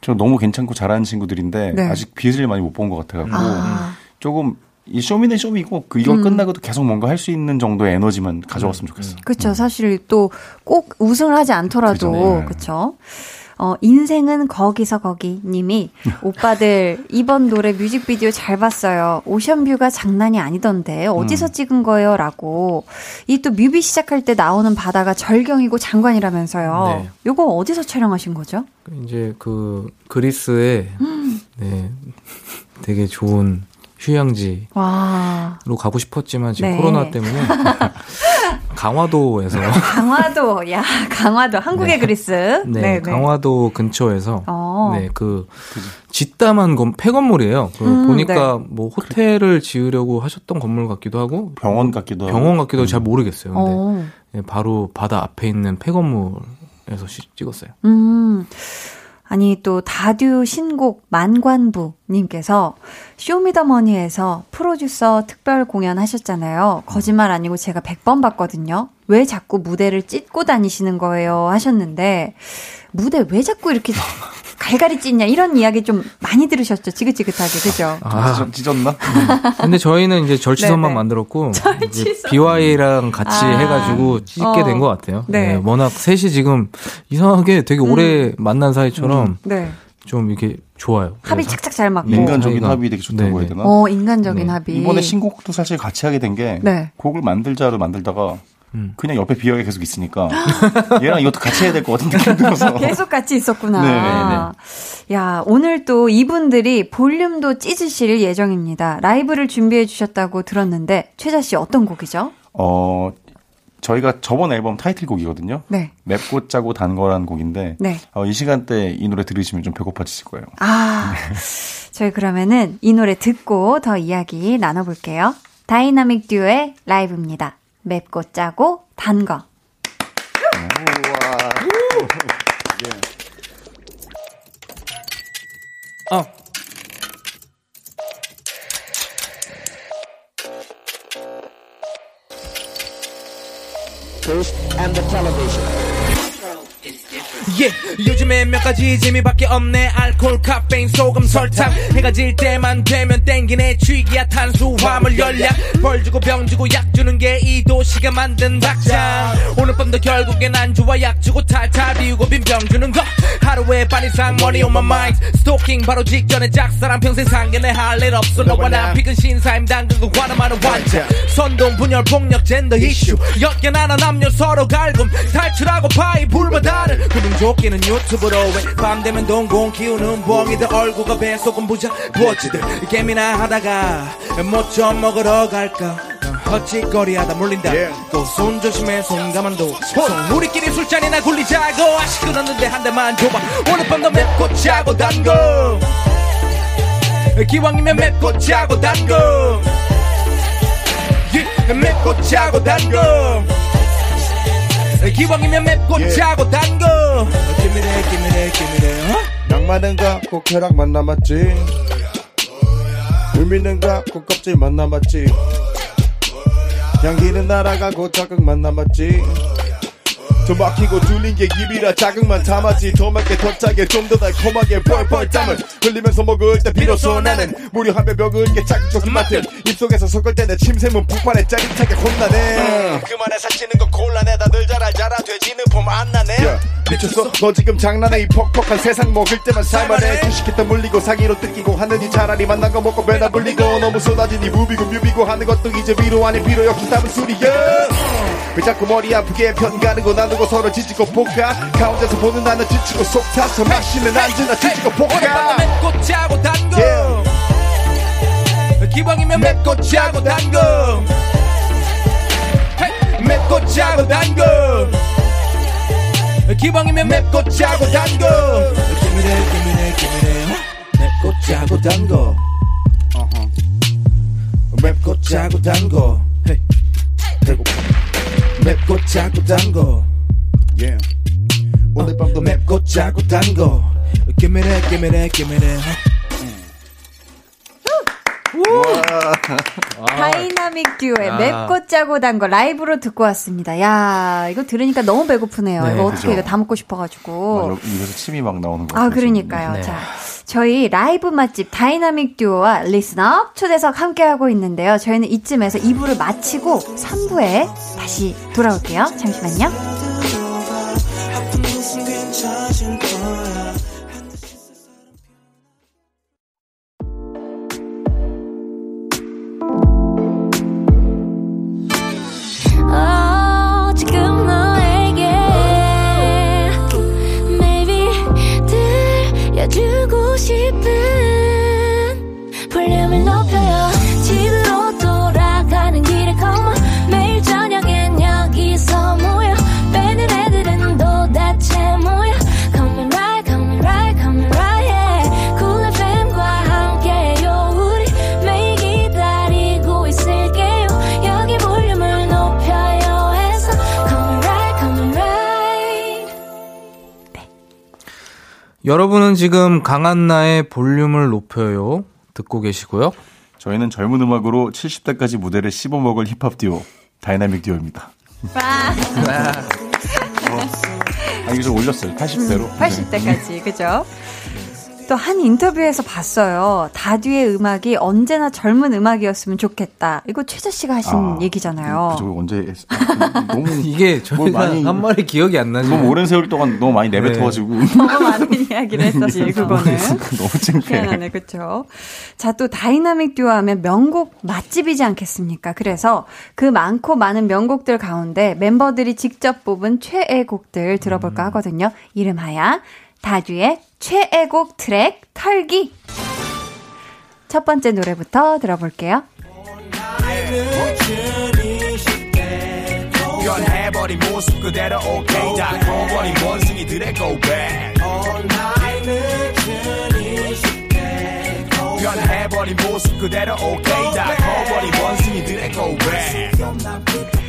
저 너무 괜찮고 잘하는 친구들인데 네. 아직 빛을 많이 못 본 것 같아가지고 아. 조금 이 쇼미는 쇼미고 그 이걸 음. 끝나고도 계속 뭔가 할 수 있는 정도의 에너지만 가져왔으면 좋겠어. 요 그쵸. 사실 또 꼭 우승을 하지 않더라도, 그죠. 어, 인생은 거기서 거기 님이 [LAUGHS] 오빠들 이번 노래 뮤직비디오 잘 봤어요. 오션뷰가 장난이 아니던데 어디서 음. 찍은 거예요? 라고. 이 또 뮤비 시작할 때 나오는 바다가 절경이고 장관이라면서요. 네. 요거 어디서 촬영하신 거죠? 이제 그 그리스에 음. 네 되게 좋은 휴양지로 와. 가고 싶었지만 지금 네. 코로나 때문에 [LAUGHS] 강화도에서 [LAUGHS] 강화도, 야, 강화도, 한국의 그리스. 네, 강화도 근처에서 어. 네그 짓담한 건 폐건물이에요. 그 음, 보니까 뭐 호텔을 지으려고 하셨던 건물 같기도 하고 병원 같기도 하고. 병원 같기도 하고 잘 모르겠어요. 근데 어. 예, 바로 바다 앞에 있는 폐건물에서 시- 찍었어요. 음. 아니 또 다듀 신곡 만관부님께서 쇼미더머니에서 프로듀서 특별 공연 하셨잖아요. 거짓말 아니고 제가 100번 봤거든요. 왜 자꾸 무대를 찢고 다니시는 거예요 하셨는데 무대 왜 자꾸 이렇게 갈갈이 찢냐 이런 이야기 좀 많이 들으셨죠. 지긋지긋하게 그죠? 아, 찢었- 찢었나? 근데 저희는 이제 절치선만 네네. 만들었고 [LAUGHS] 이제 절치선. BY랑 같이 아. 해가지고 찍게 어. 된것 같아요. 네. 네, 워낙 셋이 지금 이상하게 되게 오래 만난 사이처럼 네. 좀 이렇게 좋아요. 합이 착착 잘 맞고. 인간적인 합이 되게 좋다고 네네. 해야 되나? 어 인간적인 네. 합이. 이번에 신곡도 사실 같이 하게 된게 네. 곡을 만들자로 만들다가 음. 그냥 옆에 비어가 계속 있으니까 [LAUGHS] 얘랑 이것도 같이 해야 될 것 같은 느낌 들어서 [LAUGHS] 계속 같이 있었구나. 네, 야, 오늘 또 이분들이 볼륨도 찢으실 예정입니다. 라이브를 준비해 주셨다고 들었는데, 최자 씨 어떤 곡이죠? 어 저희가 저번 앨범 타이틀곡이거든요. 네. 맵고 짜고 단 거라는 곡인데 네. 어, 이 시간대 이 노래 들으시면 좀 배고파지실 거예요. 아, 저희 그러면은 이 노래 듣고 더 이야기 나눠볼게요. 다이나믹 듀오의 라이브입니다. 맵고 짜고 단 거. 어. 예, 요즘에 몇 가지 재미밖에 없네. 알코올, 카페인, 소금, 설탕. 해가 질 때만 되면 땡기네. 취기야 탄수화물 열량. 벌 주고 병 주고 약 주는 게 이 도시가 만든 박장. 오늘 밤도 결국엔 안주와 약 주고 탈탈 비우고 빈 병 주는 거. 하루에 반 이상 money on my mind. 스토킹 바로 직전에 짝사랑 평생 상견례 할일 없어. 너와 나? 피근 신사임 당근고 관음하는 환자. 선동 분열 폭력 젠더 이슈. 역겨나는 남녀 서로 갈굼. 탈출하고 파이 불바다 를 구름 쫓기는 유튜브로 왜밤 되면 동공 키우는 벙이들 얼굴과 배속은 부자 부어지들. 게임이나 하다가 못좀 먹으러 갈까? 헛짓거리하다 몰린다. 또손 조심해 손 가만둬. 손. 우리끼리 술잔이나 굴리자고. 아시 끊었는데 한 대만 줘봐. 오늘 밤도 맵고 짜고 단거. 기왕이면 맵고 짜고 단거. 예, 맵고 짜고 단거 기왕이면 맵고 짜고 단거 기미래 기미래 기미래 어? 낭만은가 꼭 혈압만 남았지. 의미는가 꼭 껍질만 남았지. 향기는 날아가고 자극만 남았지 더 막히고 뚫린 게 입이라 자극만 담았지. 더 맵게 더 짜게 좀 더 달콤하게 뻘뻘 땀을 흘리면서 먹을 때 비로소 나는 한배 벽을 게 자극적인 맛들 입속에서 섞을 때내 침샘은 폭발해 짜릿하게 혼나네. 그만해 살찌는 거 곤란해. 다들 잘 알잖아 돼지는 봄안 나네. 미쳤어? 너 지금 장난해. 이 퍽퍽한 세상 먹을 때만 살만해. 주식했다 물리고 사기로 뜯기고 하느니 차라리 만난 거 먹고 배나 불리고. 너무 쏟아진 이 무비고 뮤비고 하는 것도 이제 위로 아닌 비로 역시 답은 술이야 왜 자꾸 머리 아프게 편 가르고 나누고 서로 지지고 볶아 가운데서 보는 나는 지치고 속 타서 마시는 안주나 밤도 볶아 맵고 짜고 단거. 기왕이면 맵고 짜고 단거. 맵고 짜고 단거. 기왕이면 맵고 짜고 단거. 기미래 기미래 기미래 맵고 짜고 단거. 맵고 짜고 단거. 배고파 맵고 짜고 단거. Yeah. 오늘 밤도 맵 맵고 짜고 단거. 기미래 기미래 기미래 다이나믹 듀오의 아. 맵고 짜고 단 거 라이브로 듣고 왔습니다. 야, 이거 들으니까 너무 배고프네요. 네, 이거 어떻게 그죠. 이거 다 먹고 싶어가지고. 맞아, 입에서 침이 막 나오는 거 아, 같아요, 그러니까요. 네. 자, 저희 라이브 맛집 다이나믹 듀오와 listener 초대석 함께하고 있는데요. 저희는 이쯤에서 2부를 마치고 3부에 다시 돌아올게요. 잠시만요. 여러분은 지금 강한나의 볼륨을 높여요. 듣고 계시고요. 저희는 젊은 음악으로 70대까지 무대를 씹어먹을 힙합 듀오 다이나믹 듀오입니다. 아 이거 좀 올렸어요. 80대로. 음, 80대까지, 그죠? 또 한 인터뷰에서 봤어요. 다듀의 음악이 언제나 젊은 음악이었으면 좋겠다. 이거 최자 씨가 하신 아, 얘기잖아요. 저 언제 했- 너무 [LAUGHS] 이게 저희가 많이- 한 말이 기억이 안 나죠. 너무 오랜 세월 동안 너무 많이 내뱉어가지고 너무 많은 [LAUGHS] 이야기를 했었지, 그거는. 너무 창피해. 그쵸? 자, 또 다이나믹 듀오 하면 명곡 맛집이지 않겠습니까? 그래서 그 많고 많은 명곡들 가운데 멤버들이 직접 뽑은 최애 곡들 들어볼까 하거든요. 이름하여 다듀의 최애곡 트랙 털기. 첫 번째 노래부터 들어볼게요. 변해버린 모습 그대로 오케이 다 커버린 원숭이들의 고백 변해버린 모습 그대로 오케이 다 커버린 원숭이들의 고백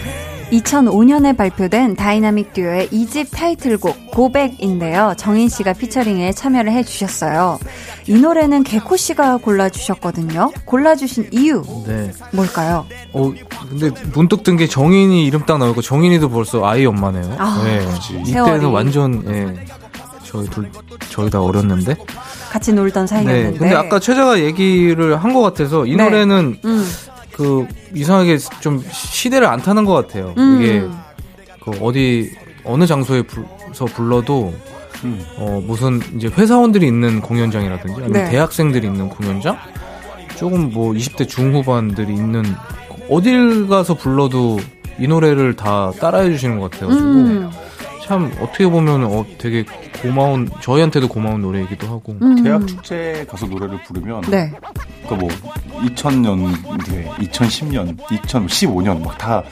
2005년에 발표된 다이나믹 듀오의 2집 타이틀곡 고백인데요. 정인 씨가 피처링에 참여를 해주셨어요. 이 노래는 개코 씨가 골라주셨거든요. 골라주신 이유 네. 뭘까요? 어, 근데 문득 든 게 정인이 이름 딱 나오고 정인이도 벌써 아이 엄마네요. 아, 네. 이때는 완전 예. 저희 둘 저희 다 어렸는데. 같이 놀던 네. 사이였는데. 근데 아까 최자가 얘기를 한 것 같아서 이 네. 노래는 음, 그 이상하게 좀 시대를 안 타는 것 같아요. 음. 이게 그 어디 어느 장소에서 불러도 음. 어 무슨 이제 회사원들이 있는 공연장이라든지 아니면 네. 대학생들이 있는 공연장 조금 뭐 20대 중후반들이 있는 어딜 가서 불러도 이 노래를 다 따라해 주시는 것 같아가지고 음, 참 어떻게 보면 어 되게 고마운 저희한테도 고마운 노래이기도 하고 음. 대학 축제 가서 노래를 부르면 네. 그러니까 뭐 2000년대, 2010년, 2015년 막 다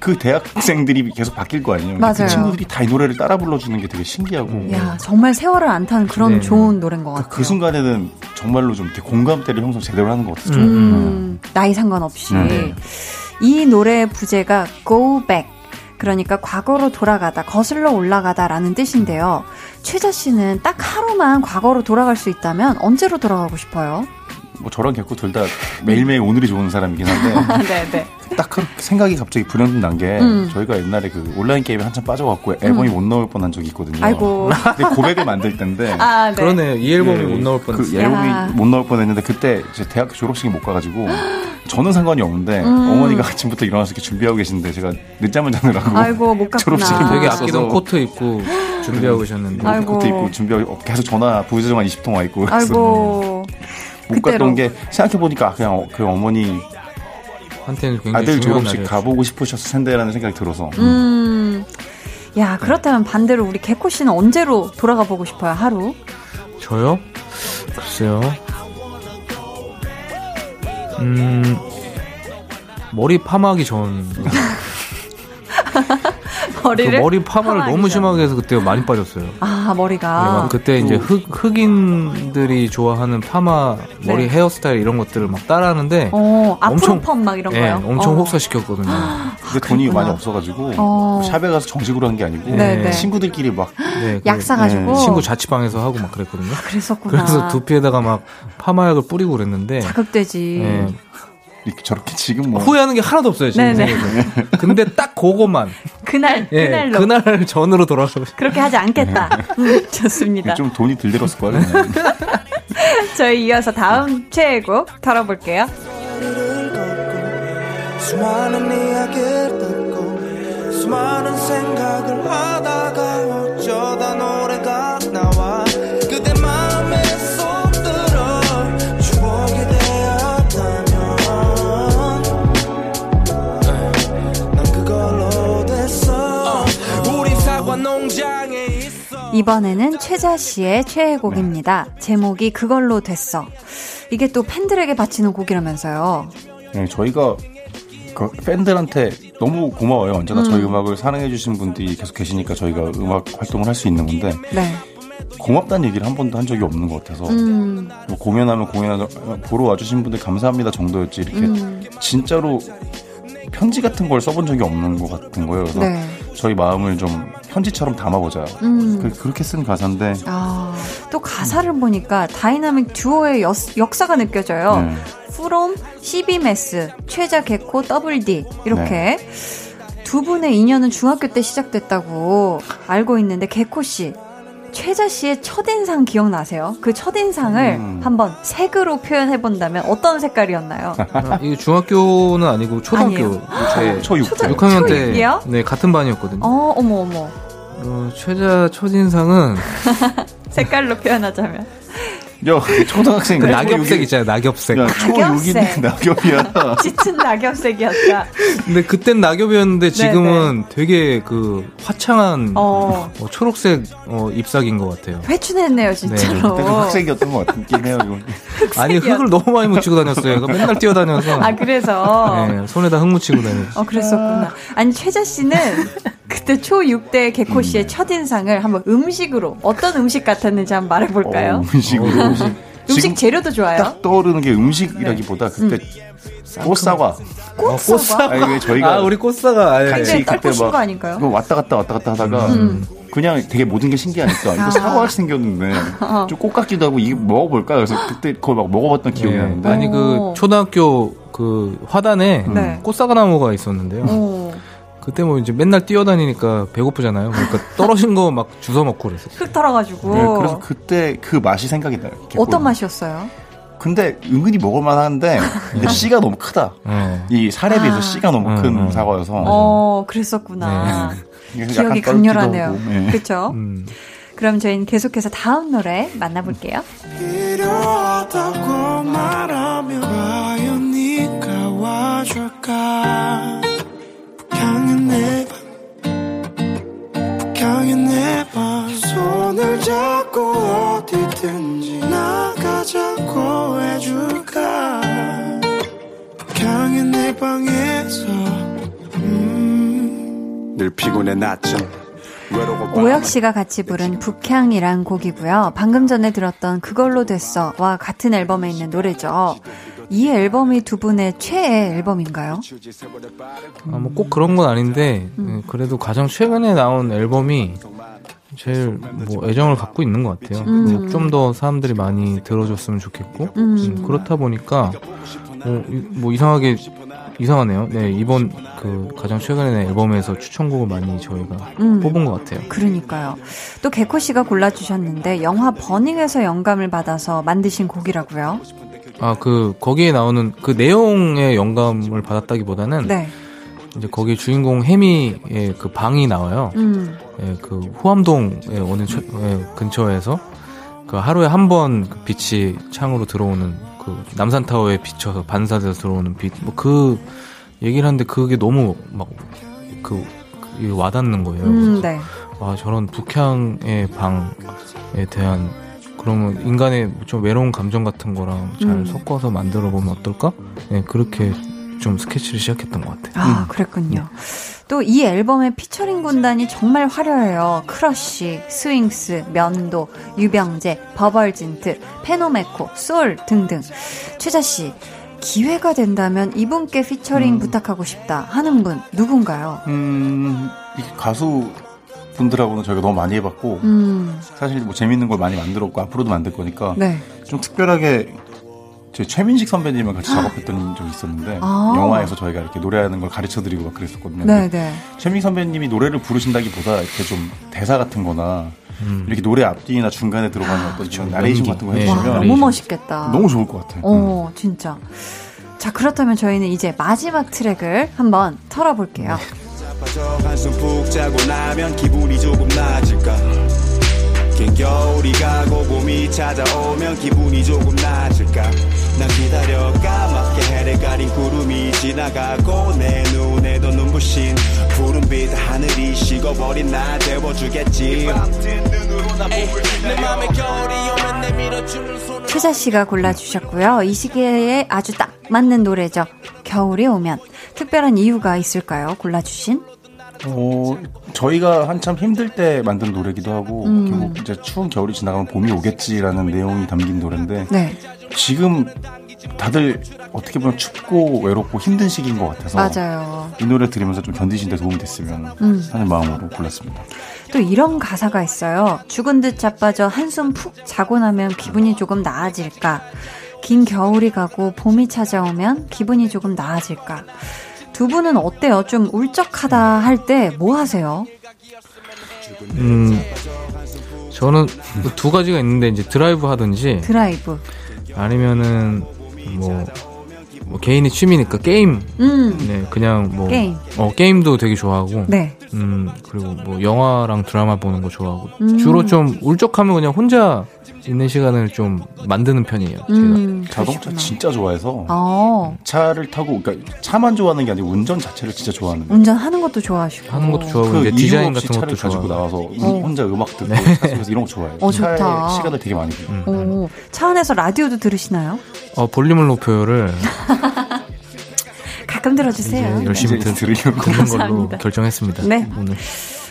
그 대학생들이 계속 바뀔 거 아니에요. 맞아요. 그 친구들이 다 이 노래를 따라 불러주는 게 되게 신기하고 야, 정말 세월을 안 탄 그런 네. 좋은 노래인 것 같아요. 그 순간에는 정말로 좀 이렇게 공감대를 형성 제대로 하는 것 같아요. 좀. 음, 나이 상관없이. 네. 이 노래의 부제가 go back. 그러니까 과거로 돌아가다, 거슬러 올라가다라는 뜻인데요. 최자 씨는 딱 하루만 과거로 돌아갈 수 있다면 언제로 돌아가고 싶어요? 뭐 저랑 개코 둘 다 매일매일 오늘이 좋은 사람이긴 한데 [LAUGHS] 네, 네. 딱그 생각이 갑자기 불현듯 난게 음. 저희가 옛날에 그 온라인 게임에 한참 빠져갖고 앨범이 못 나올 뻔한 적이 있거든요. 아이고. [LAUGHS] 근데 고백을 만들 때인데 아, 네. 그러네요. 이 앨범이 예, 못 나올 그 뻔했어요. 앨범이 야. 못 나올 뻔했는데 그때 이제 대학교 졸업식에 못 가가지고 [GASPS] 저는 상관이 없는데 음. 어머니가 [LAUGHS] 아침부터 일어나서 이렇게 준비하고 계신데 제가 늦잠을 [LAUGHS] 자느라고 아이고, 못 갔구나. 졸업식을 되게. 아끼던 코트 입고 준비하고 계셨는데 아이고. 코트 입고 준비하고 계속 전화 부재중 한 20통 와 있고 그래서 아이고. 못 그때로. 갔던 게 생각해 보니까 그냥 어- 그 어머니 한테는 굉장히 아들 졸업식 날이었죠. 가보고 싶으셨을 텐데라는 생각이 들어서 음. 야, 그렇다면 반대로 우리 개코 씨는 언제로 돌아가 보고 싶어요, 하루? 저요? 글쎄요. 음, 머리 파마하기 전. [LAUGHS] 그 머리를? 머리 파마를 너무 전. 심하게 해서 그때 많이 빠졌어요. 아, 머리가. 막 그때 이제 흑, 흑인들이 좋아하는 파마, 머리 네. 헤어스타일 이런 것들을 막 따라하는데 어, 엄청- 펌막 이런 예, 거요? 엄청 어. 혹사시켰거든요. 근데 돈이 그랬구나. 많이 없어가지고 어. 샵에 가서 정식으로 한 게 아니고 네, 네. 친구들끼리 막 네, 약그 사가지고. 친구 자취방에서 하고 막 그랬거든요. 그랬었구나. 그래서 두피에다가 막 파마약을 뿌리고 그랬는데 자극되지. 예, 이렇게 저렇게 지금 뭐 후회하는 게 하나도 없어요 지금 네네. 근데 딱 그거만 그날, 예, 그날로. 그날 전으로 돌아가고 싶- 그렇게 하지 않겠다. 음, 좋습니다. 좀 돈이 들 들었을 거예요. 저희 이어서 다음 최애곡 털어볼게요. 수많은 이야기를 듣고 수많은 생각을 하다가 어쩌다 노 이번에는 최자 씨의 최애곡입니다. 제목이 그걸로 됐어. 이게 또 팬들에게 바치는 곡이라면서요. 네, 저희가 그 팬들한테 너무 고마워요. 언제나 음. 저희 음악을 사랑해주신 분들이 계속 계시니까 저희가 음악 활동을 할 수 있는 건데 네. 고맙다는 얘기를 한 번도 한 적이 없는 것 같아서 음, 뭐 공연하면 공연 보러 와주신 분들 감사합니다 정도였지 이렇게 음. 진짜로 편지 같은 걸 써본 적이 없는 것 같은 거예요. 그래서 네. 저희 마음을 좀 편지처럼 담아보자. 음. 그, 그렇게 쓴 가사인데 아, 또 가사를 보니까 다이나믹 듀오의 여- 역사가 느껴져요. 네. From, CB Mass, 최자 개코, 더블 D 이렇게 네. 두 분의 인연은 중학교 때 시작됐다고 알고 있는데 개코 씨 최자 씨의 첫인상 기억나세요? 그 첫인상을 음. 한번 색으로 표현해 본다면 어떤 색깔이었나요? 아, 이게 중학교는 아니고 초등학교. 때초 6대. 6학년 때 초육이요? 네, 같은 반이었거든요. 어, 어머 어머. 어, 최자 첫인상은 [LAUGHS] 색깔로 표현하자면 야, 초등학생 그 낙엽색 있잖아요, 낙엽색. 야, 초 낙엽색. 6인데 낙엽이야. [LAUGHS] 짙은 낙엽색이었다. 근데 그땐 낙엽이었는데 지금은 되게 그 화창한 어, 어, 초록색 어, 잎사귀인 것 같아요. 회춘했네요 진짜로. 그때 좀 학생이었던 것 같긴 해요. 이거. 아니 흙을 너무 많이 묻히고 다녔어요. 그러니까 맨날 뛰어다녀서 아 그래서 네, 손에다 흙 묻히고 다녔죠. 어 그랬었구나. 아니 최자 씨는 그때 초 6대 개코 씨의 첫인상을 한번 음식으로 어떤 음식 같았는지 한번 말해볼까요? 어, 음식으로. 음식 지금 재료도 좋아요. 딱 떠오르는 게 음식이라기보다 그때 꽃사과. 꽃사과? 아니, 왜 저희가 아 우리 꽃사가 아예. 같이 근데 그때 막거 아닐까요? 이거 왔다 갔다 왔다 갔다 하다가 음. 그냥 되게 모든 게 신기하니까 이거 아. 사과같이 생겼는데 어. 좀꽃 같기도 하고 이게 먹어볼까 그래서 그때 그걸 막 먹어봤던 기억이 네. 나는데 아니 오. 그 초등학교 그 화단에 네. 꽃사과 나무가 있었는데요. 오, 그때 뭐 이제 맨날 뛰어다니니까 배고프잖아요. 그러니까 [LAUGHS] 떨어진 거 막 주워 먹고 그랬어요. 흙 털어가지고. 네, 그래서 그때 그 맛이 생각이 나요. 어떤 보면. 맛이었어요? 근데 은근히 먹을만 한데 근데 씨가 너무 크다. 네. 이 살에 비해서 아. 씨가 너무 큰 음, 음. 사과여서 어, 그랬었구나. 그래서 기억이 약간 강렬하네요. 예. 그렇죠? 음. 그럼 저희는 계속해서 다음 노래 만나볼게요. 필요하다고 말하면 과연 네가 와줄까 향의 내방 손을 잡고 어디든지 나가자고 해줄까? 북향의 내 방에서 음. 늘 피곤해 외로워 오혁 씨가 같이 부른 북향이란 곡이고요. 방금 전에 들었던 그걸로 됐어와 같은 앨범에 있는 노래죠. 이 앨범이 두 분의 최애 앨범인가요? 아, 뭐 꼭 그런 건 아닌데 네, 그래도 가장 최근에 나온 앨범이 제일 뭐 애정을 갖고 있는 것 같아요. 음. 좀더 사람들이 많이 들어줬으면 좋겠고 음. 음, 그렇다 보니까 뭐, 이- 뭐 이상하게 이상하네요. 네 이번 그 가장 최근에 낸 앨범에서 추천곡을 많이 저희가 음. 뽑은 것 같아요. 그러니까요. 또 개코 씨가 골라주셨는데 영화 버닝에서 영감을 받아서 만드신 곡이라고요. 아 그 거기에 나오는 그 내용의 영감을 받았다기보다는 네. 이제 거기 주인공 해미의 그 방이 나와요. 음. 예, 그 호암동의 어느 처- 예, 근처에서 그 하루에 한번그 빛이 창으로 들어오는 그 남산타워에 비쳐서 반사돼서 들어오는 빛 뭐 그 얘기를 하는데 그게 너무 막그 그 와닿는 거예요. 음, 네. 아 저런 북향의 방에 대한 그러면 인간의 좀 외로운 감정 같은 거랑 잘 음. 섞어서 만들어 보면 어떨까? 네, 그렇게 좀 스케치를 시작했던 것 같아요. 아, 그랬군요. 또이 앨범의 피처링 군단이 정말 화려해요. 크러쉬, 스윙스, 면도, 유병재, 버벌진트, 페노메코, 소울 등등. 최자 씨, 기회가 된다면 이분께 피처링 부탁하고 싶다 하는 분 누군가요? 음, 이 가수 분들하고는 저희가 너무 많이 해봤고 음, 사실 뭐 재밌는 걸 많이 만들었고 앞으로도 만들 거니까 네. 좀 특별하게 제 최민식 선배님이랑 같이 작업했던 적이 있었는데 아. 영화에서 저희가 이렇게 노래하는 걸 가르쳐드리고 막 그랬었거든요. 네, 네. 최민식 선배님이 노래를 부르신다기보다 이렇게 좀 대사 같은-거나 음. 이렇게 노래 앞뒤나 중간에 들어가는 어떤 좀 나레이션 연기. 같은 거 네. 와, 해주시면 너무 멋있겠다. 너무 좋을 것 같아요. 어, 진짜. 자, 그렇다면 저희는 이제 마지막 트랙을 한번 털어볼게요. 자 겨울이 가고 봄이 찾아오면 기분이 조금 나아질까 난 기다려 까맣게 해를 가린 구름이 지나가고 내 눈에도 눈부신 푸른빛 하늘이 식어버린 날 데워주겠지 최자 씨가 골라주셨고요. 이 시기에 아주 딱 맞는 노래죠. 겨울이 오면. 특별한 이유가 있을까요? 골라주신? 어, 저희가 한참 힘들 때 만든 노래기도 하고 음. 결국 이제 추운 겨울이 지나가면 봄이 오겠지라는 내용이 담긴 노래인데 네. 지금 다들 어떻게 보면 춥고 외롭고 힘든 시기인 것 같아서 맞아요. 이 노래 들으면서 좀 견디신 데 도움이 됐으면 음. 하는 마음으로 골랐습니다. 또 이런 가사가 있어요. 죽은 듯 자빠져 한숨 푹 자고 나면 기분이 조금 나아질까? 긴 겨울이 가고 봄이 찾아오면 기분이 조금 나아질까? 두 분은 어때요? 좀 울적하다 할 때 뭐 하세요? 음, 저는 뭐두 가지가 있는데 이제 드라이브 하든지 드라이브. 아니면은 뭐, 뭐 개인의 취미니까 게임. 음. 네, 그냥 뭐 게임. 어 게임도 되게 좋아하고. 네. 음 그리고 뭐 영화랑 드라마 보는 거 좋아하고. 음. 주로 좀 울적하면 그냥 혼자 있는 시간을 좀 만드는 편이에요. 제가. 음, 자동차 그러시구나. 진짜 좋아해서 어, 차를 타고 그러니까 차만 좋아하는 게 아니고 운전 자체를 진짜 좋아하는 거예요. 운전하는 것도 좋아하시고. 하는 것도 좋아하고 그 디자인 같은 차를 것도 가지고 좋아하고. 나와서 운- 어. 혼자 음악 듣고 네. 차 속에서 이런 거 좋아해요. 어, 좋다. 차에 시간을 되게 많이. 음. 오, 차 안에서 라디오도 들으시나요? 어 볼륨을 높여요를 [LAUGHS] 가끔 들어주세요. 이제 열심히 듣, 들으려고. 듣는 걸로. 결정했습니다. 네. 오늘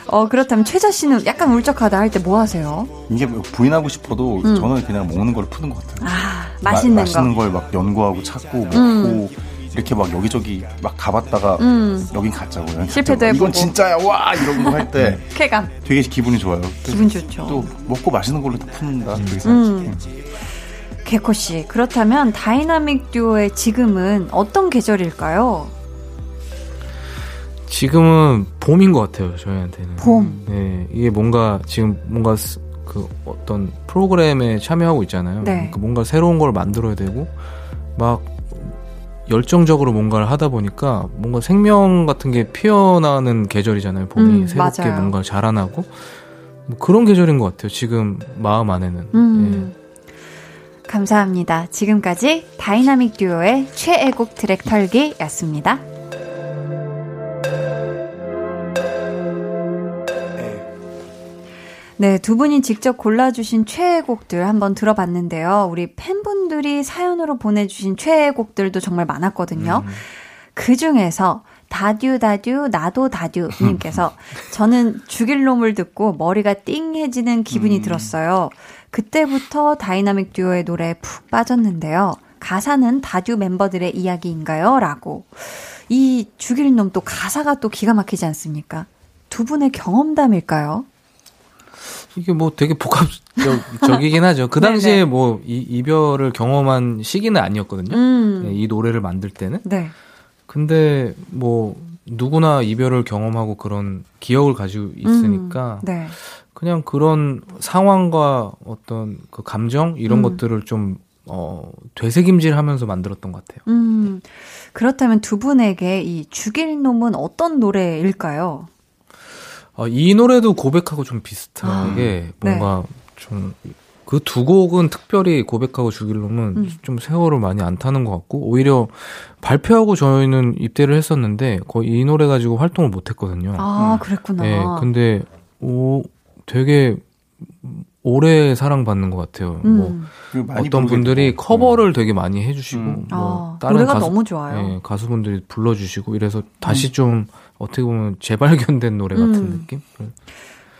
어, 그렇다면 최자 씨는 약간 울적하다 할 때 뭐 하세요? 이게 뭐 부인하고 싶어도 음. 저는 그냥 먹는 걸 푸는 것 같아요. 아, 맛있는 마, 거. 맛있는 걸 막 연구하고 찾고 먹고 음. 이렇게 막 여기저기 막 가봤다가 음. 여긴 가짜고 요. 실패도 해보고. 이건 진짜야 와 이런 거 할 때 [LAUGHS] 쾌감. 되게 기분이 좋아요. 기분 좋죠. 또 먹고 맛있는 걸로 다 푼다. 되게 음. 개코 씨, 그렇다면 다이나믹 듀오의 지금은 어떤 계절일까요? 지금은 봄인 것 같아요 저희한테는. 봄. 네, 이게 뭔가 지금 뭔가 스- 그 어떤 프로그램에 참여하고 있잖아요. 네. 그러니까 뭔가 새로운 걸 만들어야 되고 막 열정적으로 뭔가를 하다 보니까 뭔가 생명 같은 게 피어나는 계절이잖아요. 봄이 음, 새롭게 맞아요. 뭔가 자라나고 뭐 그런 계절인 것 같아요. 지금 마음 안에는. 음. 감사합니다. 지금까지 다이나믹 듀오의 최애곡 트랙 털기였습니다. 네, 두 분이 직접 골라주신 최애곡들 한번 들어봤는데요. 우리 팬분들이 사연으로 보내주신 최애곡들도 정말 많았거든요. 그 중에서 다듀 다듀 나도 다듀 님께서 저는 죽일 놈을 듣고 머리가 띵해지는 기분이 들었어요. 그때부터 다이나믹 듀오의 노래에 푹 빠졌는데요. 가사는 다듀 멤버들의 이야기인가요? 라고. 이 죽일 놈 또 가사가 또 기가 막히지 않습니까? 두 분의 경험담일까요? 이게 뭐 되게 복합적이긴 하죠. 그. [LAUGHS] 당시에 뭐 이, 이별을 경험한 시기는 아니었거든요. 음. 네, 이 노래를 만들 때는. 네. 근데 뭐 누구나 이별을 경험하고 그런 기억을 가지고 있으니까 음, 네. 그냥 그런 상황과 어떤 그 감정 이런 음. 것들을 좀 어, 되새김질 하면서 만들었던 것 같아요. 음, 그렇다면 두 분에게 이 죽일 놈은 어떤 노래일까요? 어, 이 노래도 고백하고 좀 비슷하게 아, 뭔가 좀그 두 곡은 특별히 고백하고 죽일 놈은 음. 좀 세월을 많이 안 타는 것 같고 오히려 발표하고 저희는 입대를 했었는데 거의 이 노래 가지고 활동을 못 했거든요. 아, 그랬구나. 네, 근데 오 되게 오래 사랑받는 것 같아요. 뭐 음. 많이 어떤 분들이 되고. 커버를 되게 많이 해주시고 음. 뭐 아, 노래가 너무 좋아요. 예, 가수분들이 불러주시고 이래서 다시 좀 어떻게 보면 재발견된 노래 같은 음. 느낌?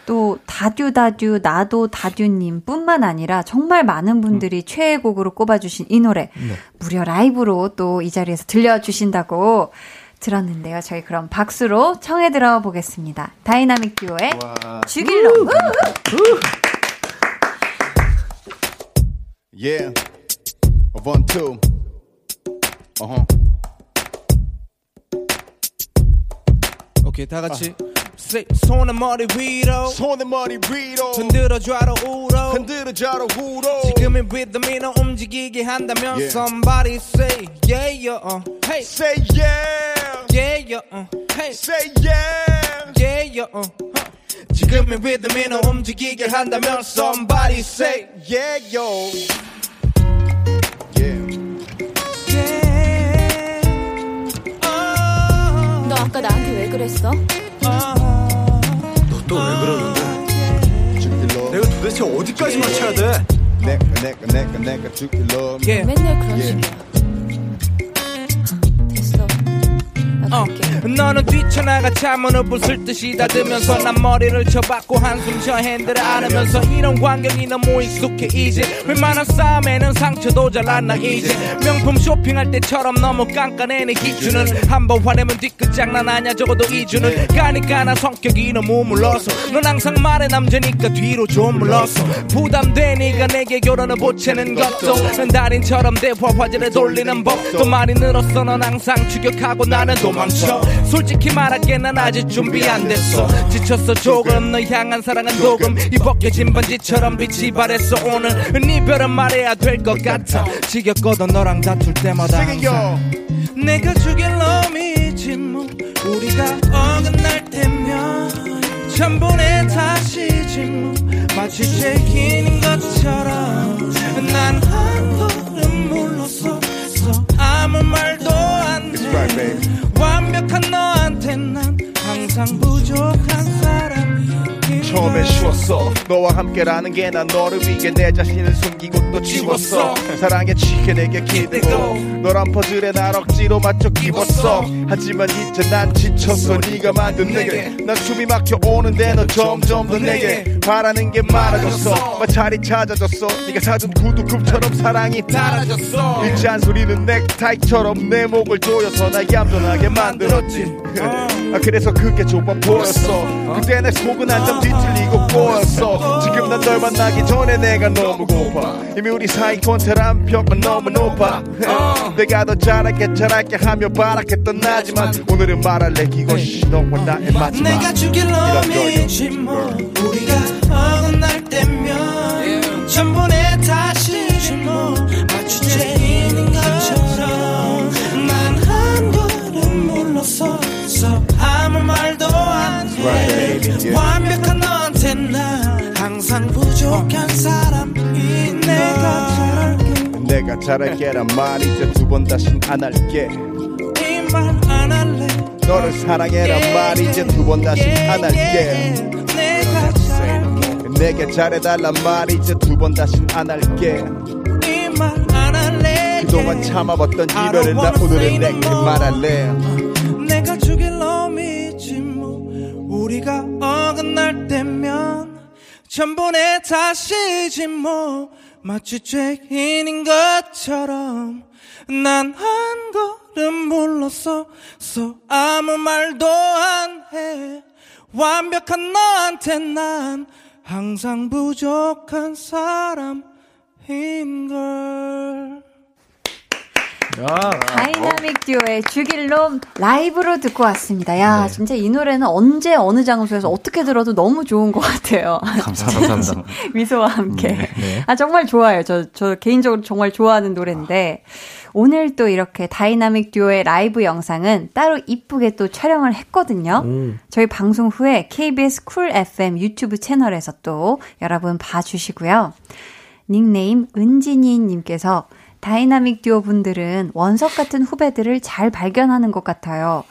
또 다듀다듀 나도 다듀님 뿐만 아니라 정말 많은 분들이 최애곡으로 꼽아주신 이 노래 네. 무려 라이브로 또 이 자리에서 들려주신다고 들었는데요. 저희 그럼 박수로 청해 들어보겠습니다. 다이나믹 듀오의 죽일 놈. Yeah. One, two. Uh huh. 오케이 다 같이 Say, 손을 머리 위로 손을 머리 위로 흔들어 좌로 우로 흔들어 좌로 우로 지금 이 리듬이 너 움직이게 한다면 Yeah. Somebody say yeah yeah uh. Hey Say yeah. yeah yeah uh. Hey Say yeah. yeah yeah uh. huh. 지금의 리듬이 너 움직이게 한다면 Somebody say Yeah, yo. Yeah. 너 아까 나한테 왜 그랬어? 또 왜 그러는데 죽일러. 내가 도대체 어디까지 맞춰야 돼 내가 내가 내가 내가 죽일러. Yeah. 맨날 그런 예. 식이야. 됐어. 나 갈게. 너는 뛰쳐나가 차문을 쓸 듯이 닫으면서 난 머리를 쳐박고 한숨 쉬어 핸들을 안으면서 이런 광경이 너무 익숙해 이제. 웬만한 싸움에는 상처도 잘 안 나 이제. 명품 쇼핑할 때처럼 너무 깐깐해 내 기준은. 한번 화내면 뒤끝 장난 아냐 적어도 이주는. 가니까 나 성격이 너무 물러서. 넌 항상 말해 남자니까 뒤로 좀 물러서. 네가 내게 결혼을 보채는 것도. 난 달인처럼 대화 화제를 돌리는 법도. 많이 늘었어 넌 항상 추격하고 나는 도망쳐 솔직히 말할게 난 아직 준비 안 됐어. 지쳤어 조금. 너 향한 사랑은 도금 이 벗겨진 반지처럼 빛이 발했어. 오늘 이별은 말해야 될 것 같아. 지겹거든 너랑 다툴 때마다 항상. 내가 죽일 놈이지 뭐 우리가 어긋날 때면 전번에 다시지 뭐 마치 죄인인 것처럼 난 한 걸음 물러서 아무 말도 안해 완벽한 너한테 난 항상 부족한 사람 처음엔 쉬웠어. 너와 함께라는 게 난 너를 위해 내 자신을 숨기고 또 지웠어. 사랑에 취해 내게 기대고 너란 퍼즐에 날 억지로 맞춰 끼웠어. 하지만 이제 난 지쳤어. 네가 만든 내게. 난 숨이 막혀 오는데 너 점점 더 내게. 바라는 게 많아졌어. 마찰이 찾아졌어. 네가 사준 구두굽처럼 사랑이 달아졌어. 이 잔소리는 넥타이처럼 내 목을 조여서 날 얌전하게 만들었지. [LAUGHS] 아, 그래서 그게 좋아 보였어. 그때 내 속은 한점 뒤틀 리고 꼬였어 지금 난 널 만나기 전에 내가 너무 고파. 이미 우리 사이 권태란 벽은 너무 높아. 내가 더 잘할게 잘할게 하며 바라했던 나지만 오늘은 말할래 이것이 너와 나의 마지막. 내가 죽일 놈이지 뭐. 우리가 어긋날 때면 전번에 다시지 뭐. 마치 죄인인 것처럼 난 한 걸음 물러서서 아무 말도 Right. 완벽한 너한테 난 항상 부족한 사람이 내가 잘할게. 내가 잘할게란 말 이제 두 번 다신 안 할게. 이 말 안 할래. 너를 사랑해란 말 이제 두 번 다신 안 할게. 내가 잘할게. 내게 잘해달란 말 이제 두 번 다신 안 할게. 이 말 안 할래. 그동안 참아봤던 이별을 나 오늘은 내게 말할래. 내가 우리가 어긋날 때면 전번에 다시지 뭐 마치 죄인인 것처럼 난 한 걸음 물러서 서 아무 말도 안 해. 완벽한 너한테 난 항상 부족한 사람인걸 다이나믹 듀오의 죽일 놈 라이브로 듣고 왔습니다. 야, 진짜 이 노래는 언제 어느 장소에서 어떻게 들어도 너무 좋은 것 같아요. 감사합니다. 감사합니다. [LAUGHS] 미소와 함께. 네. 아, 정말 좋아요. 저, 저 개인적으로 정말 좋아하는 노래인데, 오늘 또 이렇게 다이나믹 듀오의 라이브 영상은 따로 이쁘게 또 촬영을 했거든요. 저희 방송 후에 KBS 쿨 FM 유튜브 채널에서 또 여러분 봐주시고요. 닉네임 은진이님께서 다이나믹 듀오 분들은 원석 같은 후배들을 잘 발견하는 것 같아요.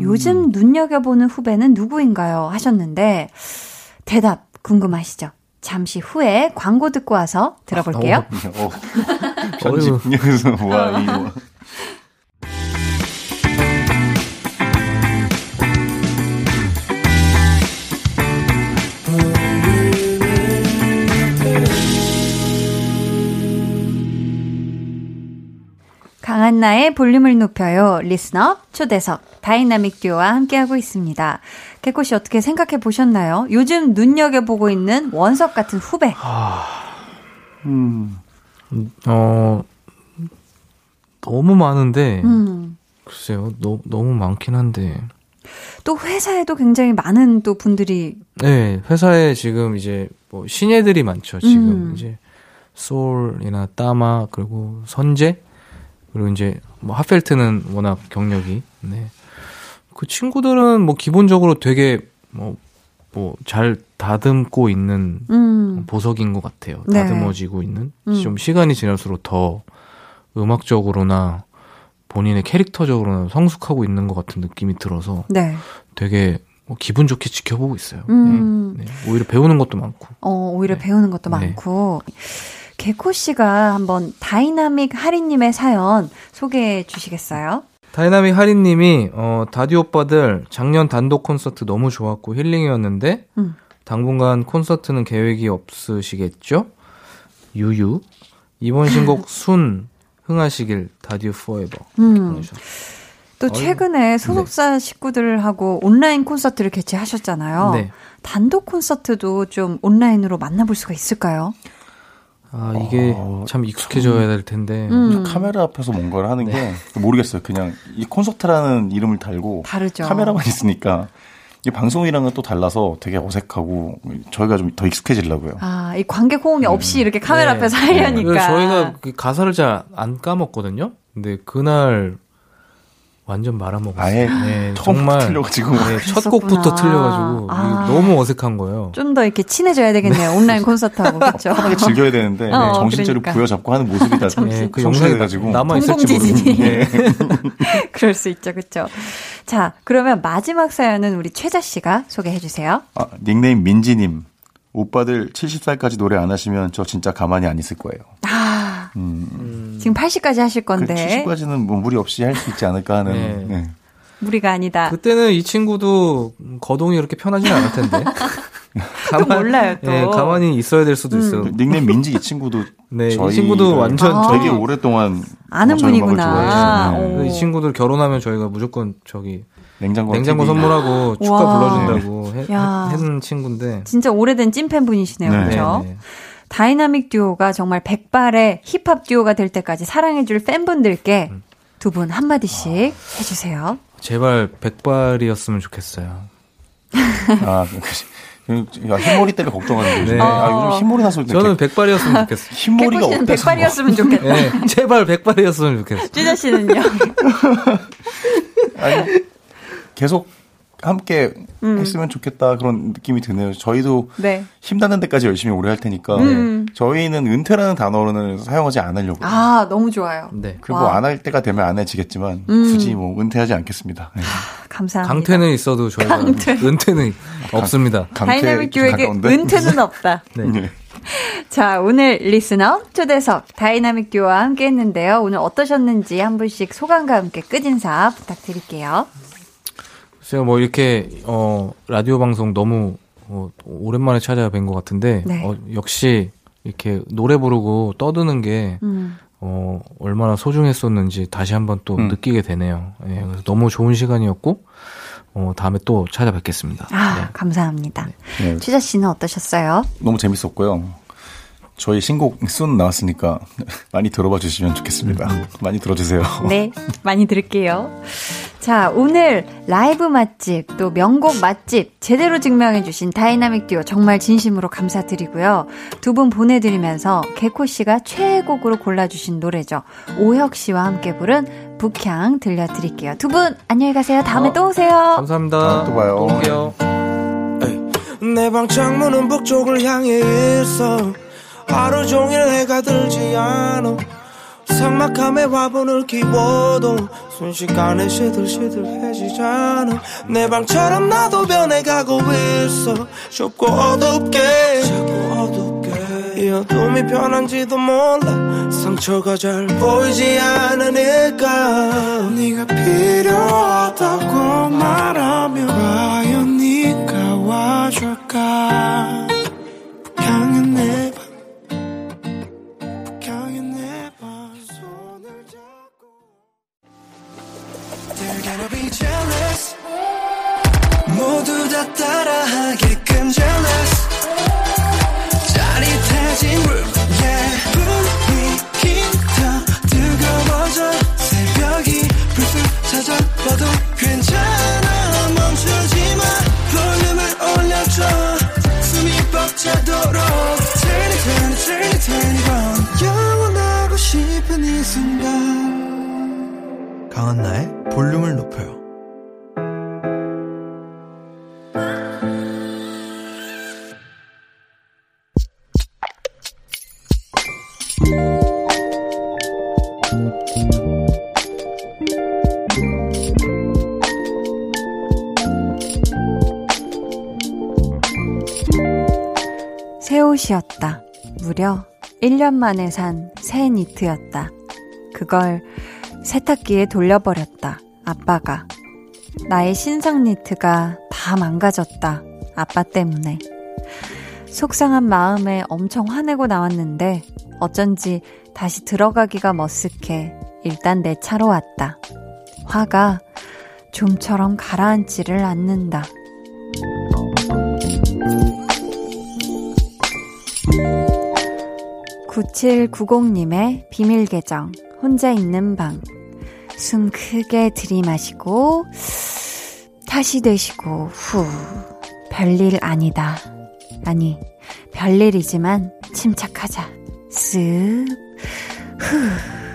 요즘 눈여겨보는 후배는 누구인가요? 하셨는데, 대답 궁금하시죠? 잠시 후에 광고 듣고 와서 들어볼게요. 어, 편집에서 와 이 [LAUGHS] 한나의 볼륨을 높여요. 리스너 초대석 다이나믹 듀오와 함께하고 있습니다. 개코 씨 어떻게 생각해 보셨나요? 요즘 눈여겨보고 있는 원석 같은 후배. 음. 어, 너무 많은데, 음. 글쎄요, 너, 너무 많긴 한데, 또 회사에도 굉장히 많은 또 분들이 네, 회사에 지금 이제 뭐 신예들이 많죠. 지금 음. 이제 소울이나 따마 그리고 선재 그리고 이제 뭐 하펠트는 워낙 경력이 네. 그 친구들은 뭐 기본적으로 되게 뭐 뭐잘 다듬고 있는 음. 보석인 것 같아요. 네. 다듬어지고 있는 음. 좀 시간이 지날수록 더 음악적으로나 본인의 캐릭터적으로는 성숙하고 있는 것 같은 느낌이 들어서 네. 되게 뭐 기분 좋게 지켜보고 있어요. 음. 네, 네. 오히려 배우는 것도 많고. 어, 오히려 배우는 것도 네. 많고. 개코 씨가 한번 다이나믹 하리님의 사연 소개해 주시겠어요? 다이나믹 하리님이 어, 다듀 오빠들 작년 단독 콘서트 너무 좋았고 힐링이었는데 음. 당분간 콘서트는 계획이 없으시겠죠? 유유 이번 신곡 [LAUGHS] 쭉 흥하시길 다디오 포에버. 음. 또 최근에 소속사 식구들하고 온라인 콘서트를 개최하셨잖아요. 네. 단독 콘서트도 좀 온라인으로 만나볼 수가 있을까요? 아 이게 어, 참 익숙해져야 될 텐데. 음. 카메라 앞에서 뭔가를 하는 네. 게 모르겠어요. 그냥 이 콘서트라는 이름을 달고 다르죠. 카메라만 있으니까 이 방송이랑은 또 달라서 되게 어색하고 저희가 좀 더 익숙해지려고요. 아, 이 관객 호응이 없이 이렇게 카메라 네. 앞에서 하려니까. 저희가 그 가사를 잘 안 까먹거든요. 근데 그날 완전 말아먹었어요. 아예 네, 정말 틀려가지고. 네, 첫 곡부터. 틀려가지고 아. 너무 어색한 거예요. 좀 더 이렇게 친해져야 되겠네요. 온라인 콘서트하고. [LAUGHS] 그렇죠? 편하게 즐겨야 되는데 어, 정신줄을 그러니까. 부여잡고 하는 모습이 다 [LAUGHS] 네, 그 영상이 가지고 남아 있을지 공공지진이. 모르겠는데. [LAUGHS] 그럴 수 있죠. 그렇죠? 자, 그러면 마지막 사연은 우리 최자 씨가 소개해 주세요. 아, 닉네임 민지님 오빠들 70살까지 노래 안 하시면 저 진짜 가만히 안 있을 거예요. 아, 음, 지금 80까지 하실 그 건데 70까지는 뭐 무리 없이 할 수 있지 않을까 하는. 네. 네. 무리가 아니다. 그때는 이 친구도 거동이 그렇게 편하진 않을 텐데. [LAUGHS] 또 몰라요, 또. 네, 가만히 있어야 될 수도 있어요. 그 닉네임 민지 이 친구도 네, 이 친구도 완전 아. 되게 오랫동안 아는 분이구나. 네. 오. 이 친구들 결혼하면 저희가 무조건 저기 냉장고 냉장고 TV. 선물하고 축가 와. 불러준다고 해. 했는 친구인데. 진짜 오래된 찐팬 분이시네요. 네. 그렇죠? 네, 네. 다이나믹 듀오가 정말 백발의 힙합 듀오가 될 때까지 사랑해줄 팬분들께 음. 두분 한마디씩 해주세요. 제발 백발이었으면 좋겠어요. 아, 그, 야, 흰머리 때문에 걱정하는 거지. 네. 아, 요즘 흰머리 나서 저는 백발이었으면 좋겠어요. [LAUGHS] 흰머리가 없대서 백발이었으면 좋겠다. 네, 제발 백발이었으면 좋겠어요. 최자 씨는요? [LAUGHS] 아니, 계속 함께 음. 했으면 좋겠다 그런 느낌이 드네요. 저희도 네. 힘닿는 데까지 열심히 오래 할 테니까 음. 저희는 은퇴라는 단어는 사용하지 않으려고. 아, 너무 좋아요. 네. 그리고 와. 안할 때가 되면 안 해지겠지만 음. 굳이 뭐 은퇴하지 않겠습니다. 네. 감사합니다. 강퇴는 있어도 저희가 [LAUGHS] 강퇴. 은퇴는 없습니다. 강퇴 다이나믹 좀 듀오에게? 은퇴는 [LAUGHS] 없다. 네. 네. 자, 오늘 리스너 초대석 다이나믹 듀오와 함께 했는데요. 오늘 어떠셨는지 한 분씩 소감과 함께 끝인사 부탁드릴게요. 제가 뭐 이렇게 어 라디오 방송 너무 어, 오랜만에 찾아뵌 것 같은데 네. 어, 역시 이렇게 노래 부르고 떠드는 게 음. 어, 얼마나 소중했었는지 다시 한번 또 음. 느끼게 되네요. 예, 그래서 너무 좋은 시간이었고 어, 다음에 또 찾아뵙겠습니다. 아, 네. 감사합니다. 네. 최자 씨는 어떠셨어요? 너무 재밌었고요. 저희 신곡 순 나왔으니까 많이 들어봐 주시면 좋겠습니다. 많이 들어주세요. 네, 많이 들을게요. 자, 오늘 라이브 맛집, 또 명곡 맛집 제대로 증명해주신 다이나믹 듀오 정말 진심으로 감사드리고요. 두 분 보내드리면서 개코 씨가 최애곡으로 골라주신 노래죠. 오혁 씨와 함께 부른 북향 들려드릴게요. 두 분 안녕히 가세요. 다음에 어, 또 오세요. 감사합니다. 다음에 또 봐요. 올게요. 내 방 창문은 북쪽을 향해 있어 하루 종일 해가 들지 않아 삭막함에 화분을 키워도 순식간에 시들시들해지잖아 내 방처럼 나도 변해가고 있어. 좁고 어둡게. 자꾸 어둡게. 이 어둠이 편한지도 몰라. 상처가 잘 보이지 않으니까. 네가 필요하다고 말하면 과연 네가 와줄까 순간 강한나의 볼륨을 높여요. 새 옷이었다. 무려 1년 만에 산 새 니트였다. 그걸 세탁기에 돌려버렸다. 아빠가. 나의 신상 니트가 다 망가졌다. 아빠 때문에. 속상한 마음에 엄청 화내고 나왔는데 어쩐지 다시 들어가기가 머쓱해 일단 내 차로 왔다. 화가 좀처럼 가라앉지를 않는다. 9790님의 비밀 계정, 혼자 있는 방. 숨 크게 들이마시고, 다시 내쉬고, 후. 별일 아니다. 아니, 별일이지만 침착하자. 쓱, 후.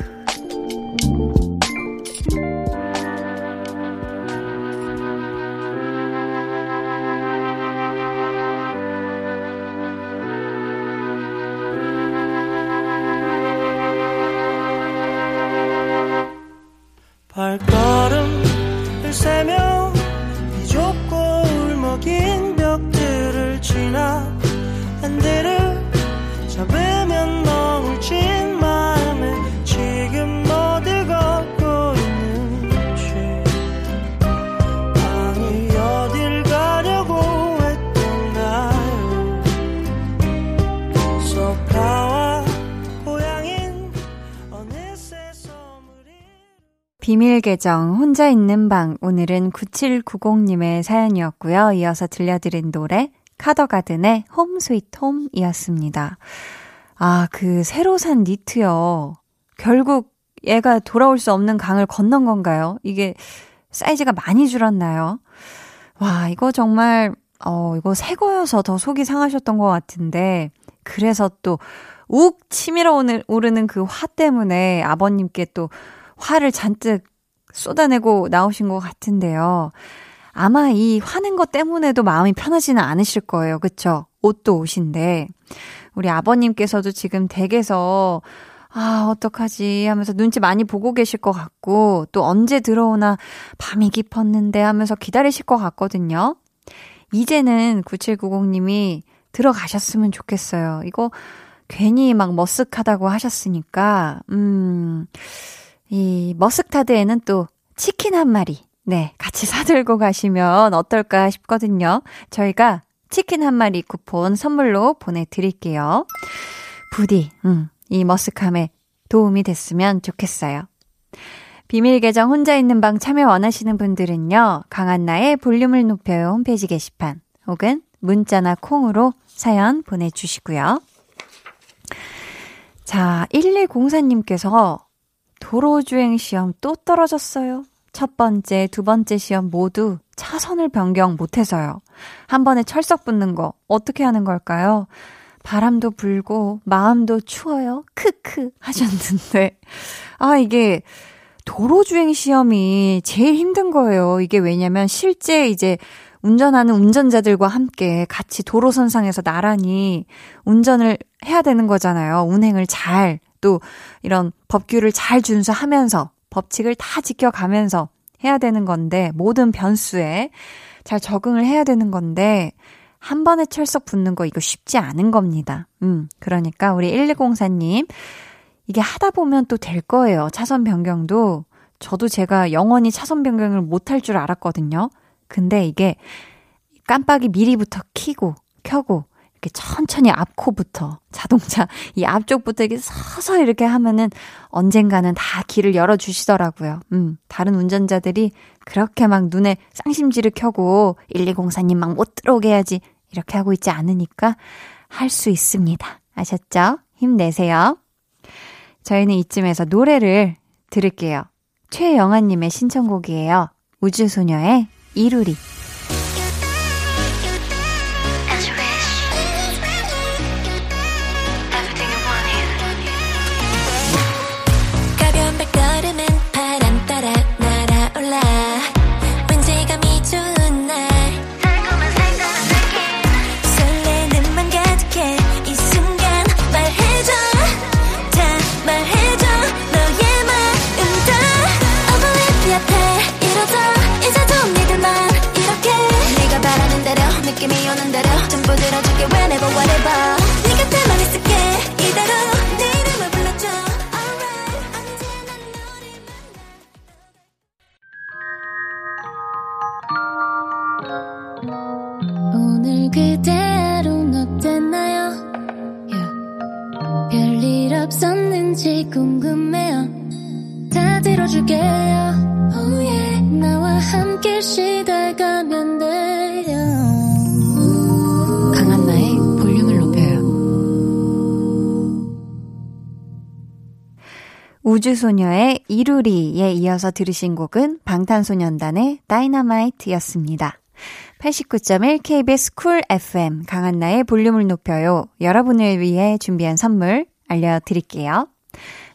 발걸음을 비밀 계정 혼자 있는 방 오늘은 9790님의 사연이었고요. 이어서 들려드린 노래 카더가든의 홈 스위트 홈이었습니다. 아, 그 새로 산 니트요. 결국 얘가 돌아올 수 없는 강을 건넌 건가요? 이게 사이즈가 많이 줄었나요? 와, 이거 정말 어, 이거 새 거여서 더 속이 상하셨던 것 같은데 그래서 또욱 치밀어 오르는 그 화 때문에 아버님께 또 화를 잔뜩 쏟아내고 나오신 것 같은데요. 아마 이 화낸 것 때문에도 마음이 편하지는 않으실 거예요. 그쵸? 옷도 옷인데. 우리 아버님께서도 지금 댁에서 아, 어떡하지 하면서 눈치 많이 보고 계실 것 같고, 또 언제 들어오나 밤이 깊었는데 하면서 기다리실 것 같거든요. 이제는 9790님이 들어가셨으면 좋겠어요. 이거 괜히 막 머쓱하다고 하셨으니까, 음, 이 머스타드에는 또 치킨 한 마리, 네, 같이 [LAUGHS] 사들고 가시면 어떨까 싶거든요. 저희가 치킨 한 마리 쿠폰 선물로 보내드릴게요. 부디, 음, 이 머쓱함에 도움이 됐으면 좋겠어요. 비밀 계정 혼자 있는 방 참여 원하시는 분들은요, 강한나의 볼륨을 높여요 홈페이지 게시판 혹은 문자나 콩으로 사연 보내주시고요. 자, 1104님께서 도로주행 시험 또 떨어졌어요. 첫 번째, 두 번째 시험 모두 차선을 변경 못해서요. 한 번에 철석 붙는 거 어떻게 하는 걸까요? 바람도 불고 마음도 추워요. 크크 하셨는데 아 이게 도로주행 시험이 제일 힘든 거예요. 이게 왜냐면 실제 이제 운전하는 운전자들과 함께 같이 도로선상에서 나란히 운전을 해야 되는 거잖아요. 운행을 잘, 또 이런 법규를 잘 준수하면서 법칙을 다 지켜가면서 해야 되는 건데, 모든 변수에 잘 적응을 해야 되는 건데, 한 번에 철석 붙는 거 이거 쉽지 않은 겁니다. 음, 그러니까 우리 1204님, 이게 하다 보면 또 될 거예요. 차선 변경도. 저도 제가 영원히 차선 변경을 못 할 줄 알았거든요. 근데 이게 깜빡이 미리부터 키고, 켜고, 이렇게 천천히 앞코부터, 자동차, [LAUGHS] 이 앞쪽부터 이렇게 서서 이렇게 하면은 언젠가는 다 길을 열어 주시더라고요. 음, 다른 운전자들이 그렇게 막 눈에 쌍심지를 켜고 1204님 막 못 들어오게 해야지 이렇게 하고 있지 않으니까 할 수 있습니다. 아셨죠? 힘내세요. 저희는 이쯤에서 노래를 들을게요. 최영아님의 신청곡이에요. 우주소녀의 이루리. 들어줄게요. Oh yeah. 나와 함께 시달가면 돼요. 강한나의 볼륨을 높여요. 우주소녀의 이루리에 이어서 들으신 곡은 방탄소년단의 다이너마이트였습니다. 89.1 KBS 쿨 FM 강한나의 볼륨을 높여요. 여러분을 위해 준비한 선물 알려드릴게요.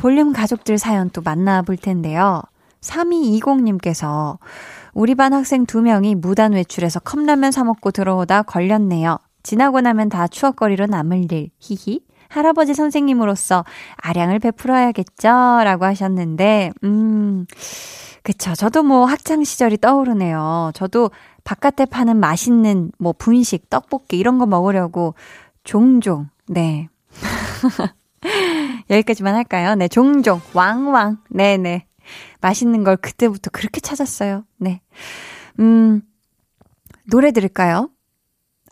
볼륨 가족들 사연 또 만나볼 텐데요. 3220님께서 우리 반 학생 두 명이 무단 외출해서 컵라면 사먹고 들어오다 걸렸네요. 지나고 나면 다 추억거리로 남을 일, 히히. 할아버지 선생님으로서 아량을 베풀어야겠죠? 라고 하셨는데, 음, 그쵸. 저도 뭐 학창 시절이 떠오르네요. 저도 바깥에 파는 맛있는 뭐 분식, 떡볶이 이런 거 먹으려고 종종, 네. [LAUGHS] [LAUGHS] 여기까지만 할까요? 네, 종종, 왕왕. 네네. 맛있는 걸 그때부터 그렇게 찾았어요. 네. 음, 노래 들을까요?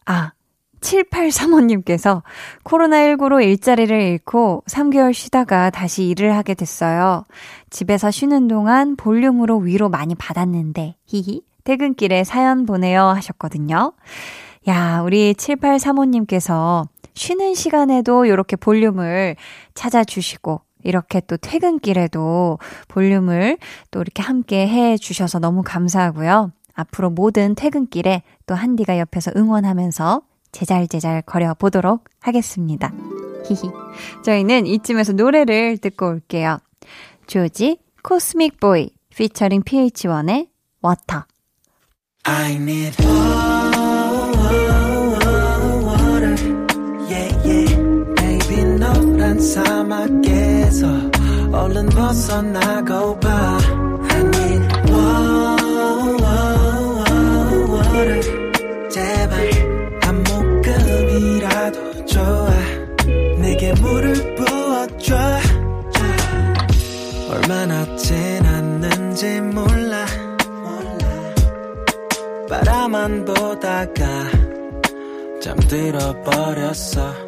아, 7835님께서 코로나19로 일자리를 잃고 3개월 쉬다가 다시 일을 하게 됐어요. 집에서 쉬는 동안 볼륨으로 위로 많이 받았는데, 히히, 퇴근길에 사연 보내요 하셨거든요. 야, 우리 7835님께서 쉬는 시간에도 이렇게 볼륨을 찾아주시고, 이렇게 또 퇴근길에도 볼륨을 또 이렇게 함께 해 주셔서 너무 감사하고요. 앞으로 모든 퇴근길에 또 한디가 옆에서 응원하면서 제잘제잘 거려 보도록 하겠습니다. 히히. 저희는 이쯤에서 노래를 듣고 올게요. 조지, 코스믹 보이, 피처링 PH1의 워터. I need 사막에서 얼른 벗어나고 봐. I need water, 제발 한 모금이라도 좋아. 내게 물을 부어줘. 얼마나 지났는지 몰라. 바라만 보다가 잠들어 버렸어.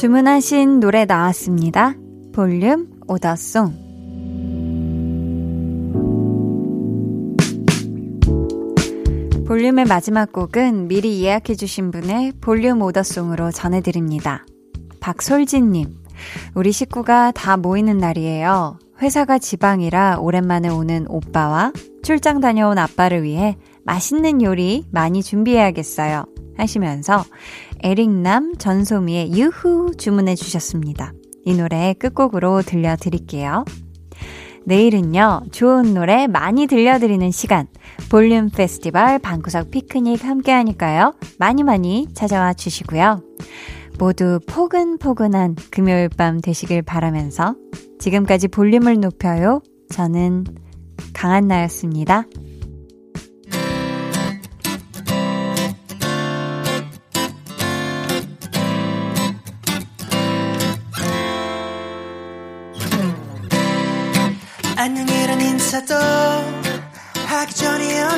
주문하신 노래 나왔습니다. 볼륨 오더송. 볼륨의 마지막 곡은 미리 예약해주신 분의 볼륨 오더송으로 전해드립니다. 박솔진님, 우리 식구가 다 모이는 날이에요. 회사가 지방이라 오랜만에 오는 오빠와 출장 다녀온 아빠를 위해 맛있는 요리 많이 준비해야겠어요. 하시면서 에릭남 전소미의 유후 주문해 주셨습니다. 이 노래 끝곡으로 들려드릴게요. 내일은요, 좋은 노래 많이 들려드리는 시간, 볼륨 페스티벌 방구석 피크닉 함께 하니까요. 많이 많이 찾아와 주시고요. 모두 포근포근한 금요일 밤 되시길 바라면서 지금까지 볼륨을 높여요. 저는 강한나였습니다.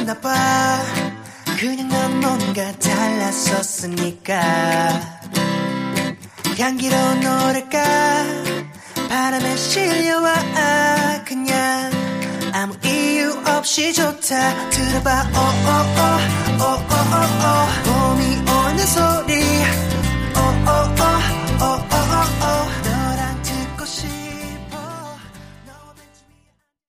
달랐나 봐. 그냥 넌 뭔가 달랐었으니까. 향기로운 노래가 바람에 실려와. 그냥 아무 이유 없이 좋다. 들어봐. 오오오 오오오오 봄이 오는 소리. 오오오 오오